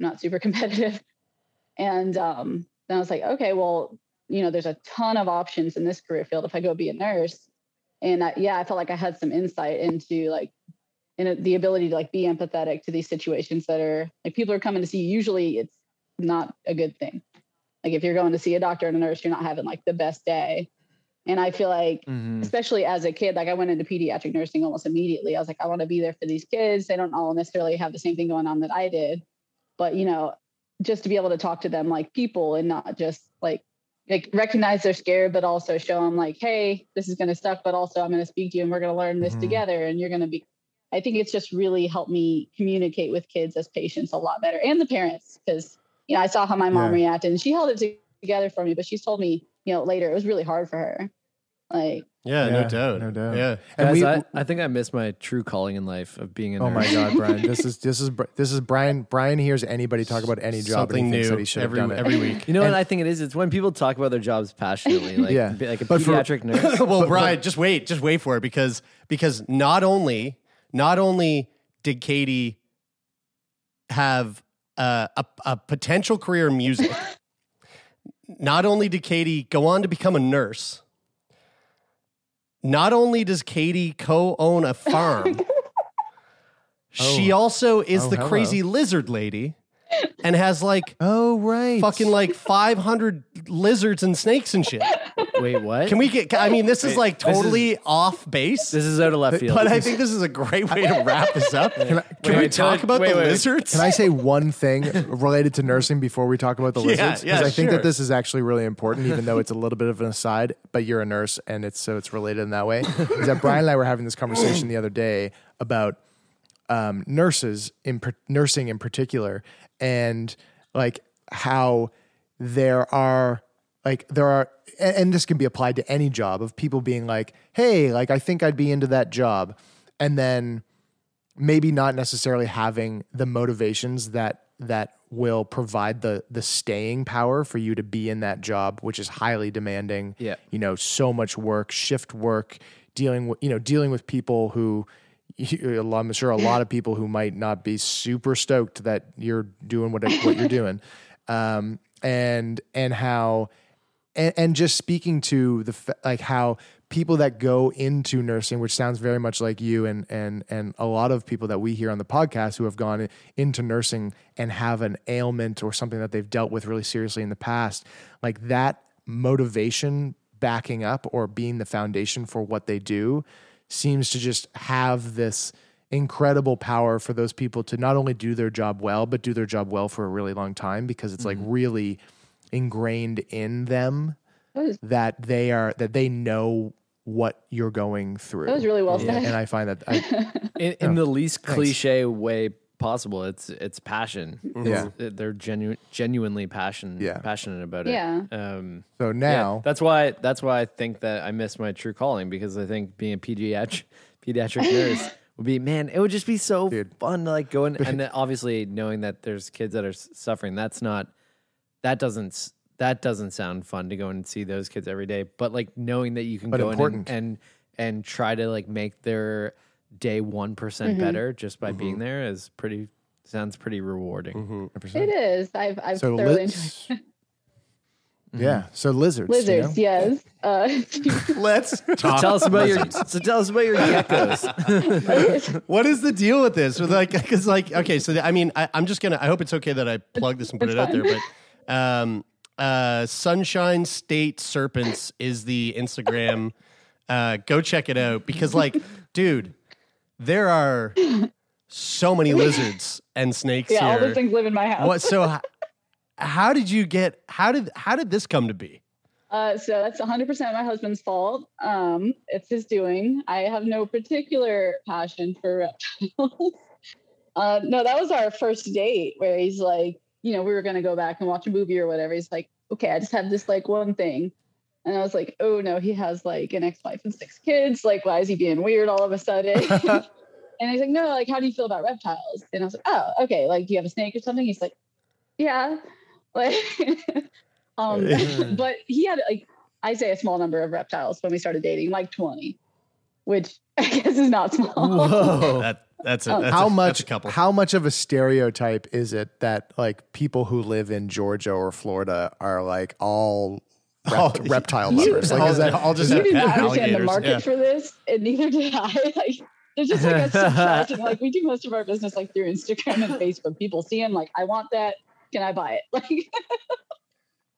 I'm not super [laughs] competitive. And um, then I was like, okay, well, you know, there's a ton of options in this career field if I go be a nurse. And I, yeah, I felt like I had some insight into like and the ability to like be empathetic to these situations that are like people are coming to see you. Usually it's not a good thing. Like if you're going to see a doctor and a nurse, you're not having like the best day. And I feel like, Mm-hmm. especially as a kid, like I went into pediatric nursing almost immediately. I was like, I want to be there for these kids. They don't all necessarily have the same thing going on that I did. But you know, just to be able to talk to them like people and not just like like recognize they're scared, but also show them like, hey, this is gonna suck, but also I'm gonna speak to you and we're gonna learn this Mm-hmm. Mhm. together and you're gonna be I think it's just really helped me communicate with kids as patients a lot better and the parents because you know I saw how my mom Yeah. reacted and she held it together for me, but she's told me you know later it was really hard for her. Like Yeah, Yeah, no doubt. no doubt. Yeah. and Guys, we I, I think I missed my true calling in life of being a oh my god brian [laughs] this is this is this is brian brian hears anybody talk about any job Something and he thinks new that he every done every week. You know And- what I think it is? It's when people talk about their jobs passionately, like Yeah. like a But for- pediatric nurse. [laughs] well, Brian, just wait, just wait for it because because not only not only did Katy have uh, a a potential career in music, not only did Katy go on to become a nurse, not only does Katy co-own a farm, [laughs] she oh. also is Oh, the hello. crazy lizard lady and has like oh right fucking like 500 lizards and snakes and shit. Wait, what? Can we get? I mean, this is Wait, like this is- totally off base. This is out of left field. but I think this is a great way to wrap this up. Can, I- we wait, talk about wait, the wait. lizards? Can I say one thing related to nursing before we talk about the Yeah, lizards? yeah, I think sure. that this is actually really important, even though it's a little bit of an aside. But you're a nurse, and it's so it's related in that way. is that Brian and I were having this conversation the other day about um, nurses in par- nursing in particular, and like how there are like there are and, this can be applied to any job of people being like hey like i think i'd be into that job. And then maybe not necessarily having the motivations that that will provide the the staying power for you to be in that job which is highly demanding. Yeah. you know so much work shift work dealing with you know dealing with people who you- [laughs] a lot- I'm sure a lot of people who might not be super stoked that you're doing what what you're doing, [laughs] um, and and how and, and just speaking to the like how people that go into nursing, which sounds very much like you and and and a lot of people that we hear on the podcast who have gone into nursing and have an ailment or something that they've dealt with really seriously in the past, like that motivation backing up or being the foundation for what they do seems to just have this incredible power for those people to not only do their job well but do their job well for a really long time because it's like mm-hmm. really ingrained in them That was- that they are that they know what you're going through. That was really well Yeah, said. And I find that I, [laughs] in, in the least Thanks. cliche way possible. It's it's passion. Yeah. It's- they're genu- genuinely passion Yeah. passionate about it. Yeah. Um, so yeah, now that's why that's why I think that I miss my true calling because I think being a pediatric pediatric [laughs] nurse would be man. It would just be so Dude. fun to like go in and then obviously knowing that there's kids that are suffering. That's not that doesn't that doesn't sound fun to go and see those kids every day. But like knowing that you can But go important. in and, and and try to like make their day one Mhm. better just by being there is pretty sounds pretty rewarding. It is. I've I've so thoroughly let's enjoyed. Yeah. So lizards. you Lizards, know? yes. Uh, [laughs] Let's So [laughs] talk. tell us about your. So tell us about your geckos. [laughs] what is the deal with this? With like, because like, okay, so the, I mean, I, I'm just gonna. I hope it's okay that I plug this and put It's it out there, but um, uh, Sunshine State Serpents is the Instagram. Uh, go check it out because, like, dude, there are so many lizards and snakes yeah, all here. those things live in my house. What? So, h- how did you get? How did how did this come to be? Uh, so that's 100% my husband's fault. Um, it's his doing. I have no particular passion for reptiles. [laughs] uh, no, that was our first date where he's like, you know, we were going to go back and watch a movie or whatever. He's like, okay, I just have this like one thing. And I was like, oh no, he has like an ex wife and six kids. Like, why is he being weird all of a sudden? [laughs] [laughs] and he's like, no, like, how do you feel about reptiles? And I was like, oh, okay. Like, do you have a snake or something? He's like, yeah. [laughs] Like, um, but he had like I say a small number of reptiles when we started dating, like 20, which I guess is not small. That that's a, that's how a, much That's a couple. how much of a stereotype is it that like people who live in Georgia or Florida are like all [laughs] rept- Oh, reptile [laughs] you- lovers? Like, all- is that, all just you not understand the market yeah. for this, and neither did I. [laughs] Like, there's just like a subtraction. Like we do most of our business like through Instagram and Facebook. People see them like, I want that. Can I buy it?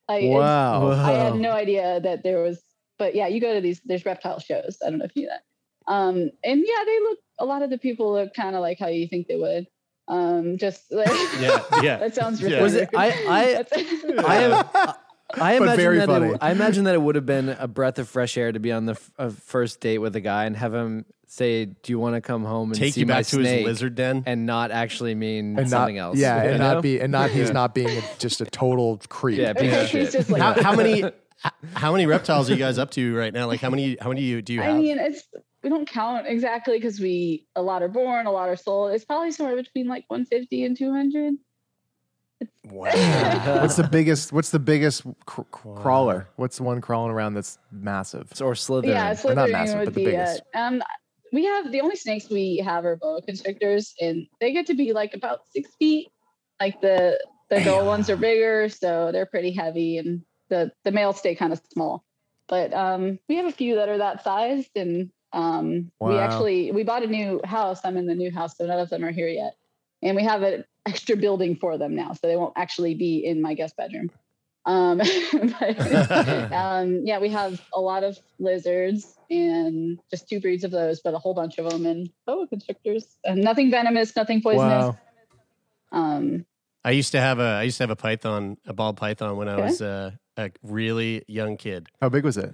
Like, wow. I had no idea that there was, but yeah, you go to these, there's reptile shows. I don't know if you know that. Um, and yeah, they look, a lot of the people look kind of like how you think they would. Um, just like, Yeah, yeah. [laughs] that sounds Yeah. Was it? I [laughs] I I am. I imagine that funny. it, I imagine that it would have been a breath of fresh air to be on the f- a first date with a guy and have him say, "Do you want to come home and Take see you my back to his lizard den. and not actually mean and something not, else. Yeah, and know? not be and not he's not being a, just a total creep. Yeah, being a He's shit. just like, how, how many [laughs] how many reptiles are you guys up to right now? Like how many how many you do you I have? mean, it's we don't count exactly because we a lot are born, a lot are sold. It's probably somewhere between like 150 and 200. Wow! What's the biggest? What's the biggest cr- cr- crawler? What's the one crawling around that's massive? or Slytherin. Yeah, Or not massive, would but the be. Biggest. um, we have the only snakes we have are boa constrictors, and they get to be like about six feet. Like the the adult ones are bigger, so they're pretty heavy, and the the males stay kind of small. But um, we have a few that are that sized, and um, we actually we bought a new house. I'm in the new house, so none of them are here yet, and we have an extra building for them now, so they won't actually be in my guest bedroom. Um, [laughs] but, [laughs] um, yeah, we have a lot of lizards and just two breeds of those, but a whole bunch of them and boa constrictors. And nothing venomous, nothing poisonous. Wow. Um, I used to have a I used to have a python, a ball python when I Okay. was uh, a really young kid. How big was it?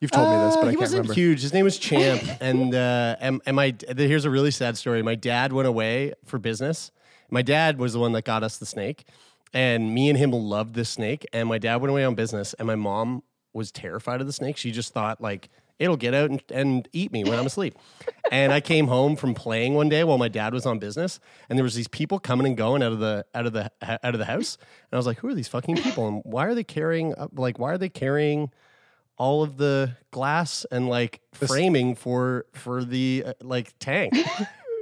You've told me this, Uh, but I he can't wasn't remember. huge. His name was Champ, and uh, and, and my here's a really sad story. My dad went away for business. My dad was the one that got us the snake, and me and him loved this snake. And my dad went away on business, and my mom was terrified of the snake. She just thought like it'll get out and, and eat me when I'm asleep. and I came home from playing one day while my dad was on business, and there was these people coming and going out of the out of the out of the house, and I was like, who are these fucking people, and why are they carrying like why are they carrying all of the glass and like framing for for the uh, like tank.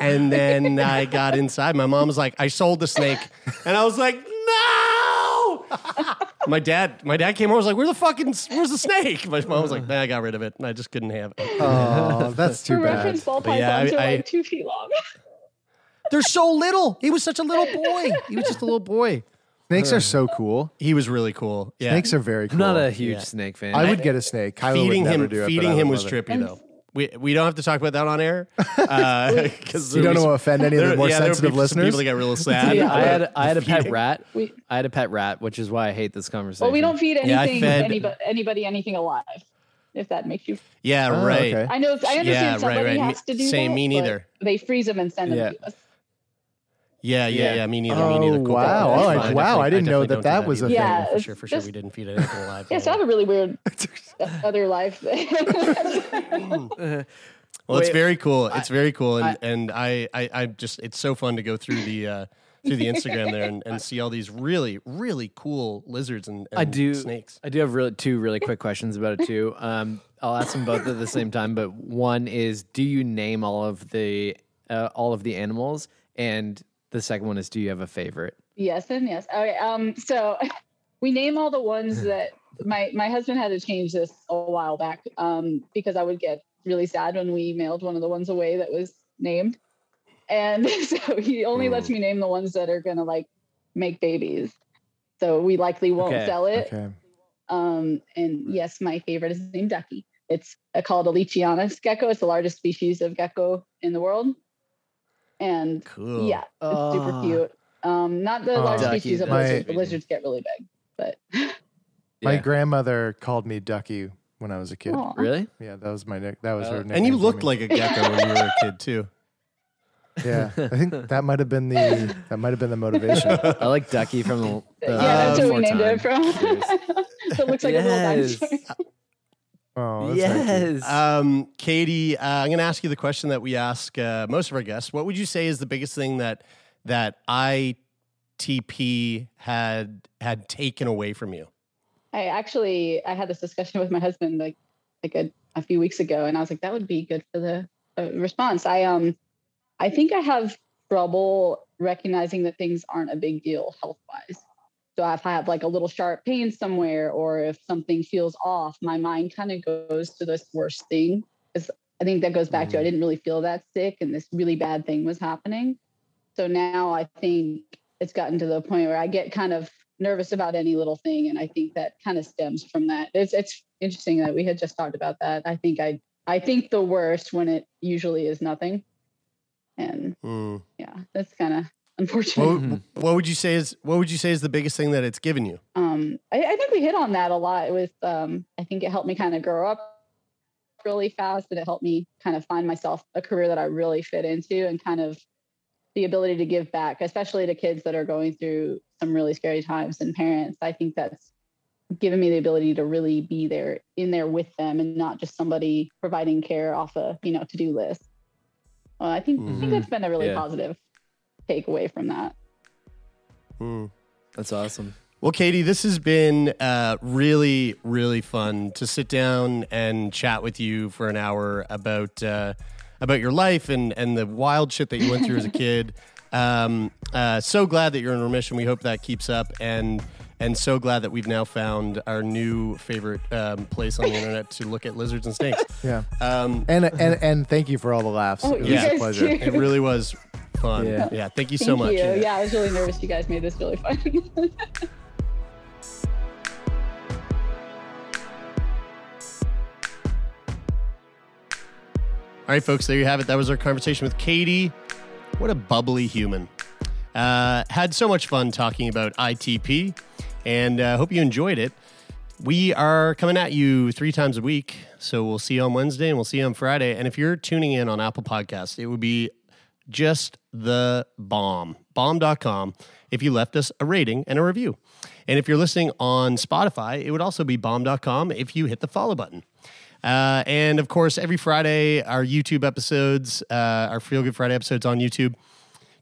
and then I got inside. My mom was like, "I sold the snake," and I was like, "No!" [laughs] my dad, my dad came over. Was like, "Where the fucking where's the snake?" My mom was like, "Nah, I got rid of it. and I just couldn't have it." Oh, that's for too bad. reference, ball But yeah, pythons I- are I- like two feet long. [laughs] They're so little. He was such a little boy. He was just a little boy. Snakes are so cool. He was really cool. Yeah. Snakes are very cool. I'm not a huge Yeah. snake fan. I would get a snake. Kyla feeding would never him, do it, but feeding I him was love it. trippy though. We we don't have to talk about that on air [laughs] uh, because You don't want to offend any of the more sensitive listeners. People that get real sad. I had I had a pet Feeding. rat. We- I had a pet rat, which is why I hate this conversation. well, we don't feed Yeah, I anything, fed- anybody, anybody anything alive. If that makes you, Yeah, Oh, right. okay. I know. I understand Yeah, right, somebody right. has to do Same, that, me but neither. They freeze them and send them Yeah. to us. Yeah, yeah, Yeah. yeah. Me neither. Oh, me neither. Cool. wow. That's Oh. I- wow, I didn't know definitely that that was a either. thing. Yeah, for sure, for sure. We didn't feed it anything alive. Yeah, so I have a really weird [laughs] other life. Thing. [laughs] well, it's very cool. It's very cool, and I- and I, I I just it's so fun to go through the uh, through the Instagram there and, and see all these really really cool lizards and, and I do. snakes. I do have really two really quick questions about it too. Um, I'll ask them both at the same time. But one is, do you name all of the uh, all of the animals? And the second one is, do you have a favorite? Yes and yes. Okay. Um. So [laughs] we name all the ones [laughs] that my my husband had to change this a while back um, because I would get really sad when we mailed one of the ones away that was named, and [laughs] so he only lets me name the ones that are gonna like make babies. So we likely won't Okay, sell it. okay. Um, and yes, my favorite is named Ducky. It's uh, called a Leachianus gecko. It's the largest species of gecko in the world. And Cool. yeah, it's super Oh. cute. Um, not the Oh. large Ducky, species of that's lizards. sweet. but lizards get really big. But My Yeah. grandmother called me Ducky when I was a kid. Aw. Really? Yeah, that was my nick. That was Uh, her and nickname. And you looked like a gecko when you were a kid too. [laughs] Yeah, I think that might have been the [laughs] that might have been the motivation. I like Ducky from the. the yeah, that's uh, what we named it from. so [laughs] it looks like Yes. a little dinosaur. Oh, that's very cute. yes. Um, Katy, uh, I'm going to ask you the question that we ask uh, most of our guests. What would you say is the biggest thing that that ITP had had taken away from you? I actually I had this discussion [laughs] with my husband like like a, a few weeks ago, and I was like, that would be good for the uh, response. I um I think I have trouble recognizing that things aren't a big deal health wise. So if I have like a little sharp pain somewhere, or if something feels off, my mind kind of goes to this worst thing. Because I think that goes back to I didn't really feel that sick, and this really bad thing was happening. So now I think it's gotten to the point where I get kind of nervous about any little thing, and I think that kind of stems from that. It's it's interesting that we had just talked about that. I think I I think the worst when it usually is nothing, and Hmm. yeah, that's kind of unfortunate. What, would- what would you say is what would you say is the biggest thing that it's given you? um, I, I think we hit on that a lot with um, I think it helped me kind of grow up really fast and it helped me kind of find myself a career that I really fit into and kind of the ability to give back, especially to kids that are going through some really scary times and parents. I think that's given me the ability to really be there in there with them and not just somebody providing care off a you know to-do list. Well, I think I think Mhm. that's been a really Yeah. positive takeaway from that. Hmm. That's awesome. Well, Katy, this has been uh, really, really fun to sit down and chat with you for an hour about uh, about your life and and the wild shit that you went through as a [laughs] kid. Um, uh, so glad that you're in remission. We hope that keeps up, and and so glad that we've now found our new favorite um, place on the internet to look at lizards and snakes. Yeah. Um, And and and thank you for all the laughs. Oh, it was you a pleasure. it really was fun. Yeah. Yeah, thank you Thank so much. you. Yeah, I was really nervous. You guys made this really fun. [laughs] All right, folks, there you have it. That was our conversation with Katy. What a bubbly human. Uh, had so much fun talking about ITP, and uh, hope you enjoyed it. We are coming at you three times a week, so we'll see you on Wednesday and we'll see you on Friday. And if you're tuning in on Apple Podcasts, it would be just the bomb, bomb.com, if you left us a rating and a review. And if you're listening on Spotify, it would also be bomb.com if you hit the follow button. Uh, and of course, every Friday, our YouTube episodes, uh, our Feel Good Friday episodes on YouTube.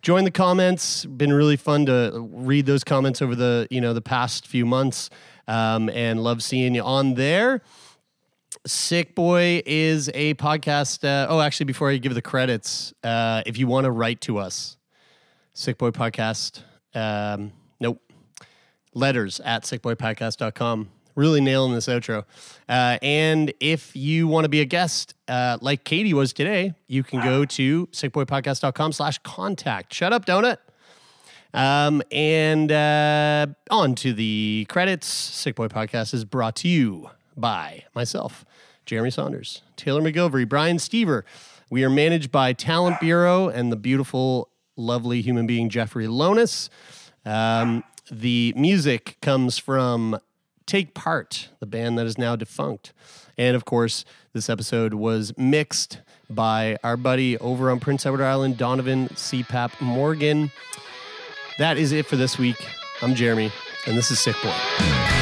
Join the comments. Been really fun to read those comments over the you know the past few months, um, and love seeing you on there. Sick Boy is a podcast. Uh, oh, actually, before I give the credits, uh, if you want to write to us, Sick Boy Podcast. Um, nope. Letters at sickboypodcast.com. Really nailing this outro. Uh, and if you want to be a guest, uh, like Katy was today, you can go to sickboypodcast.com slash contact. Shut up, donut. Um, and uh, on to the credits. Sick Boy Podcast is brought to you by myself, Jeremie Saunders, Taylor MacGillivary, Brian Stever. We are managed by Talent Bureau and the beautiful, lovely human being Jeffrey Lonis. Um, the music comes from Take Part, the band that is now defunct. And of course, this episode was mixed by our buddy over on Prince Edward Island, Donovan CPAP Morgan. That is it for this week. I'm Jeremy, and this is Sick Boy.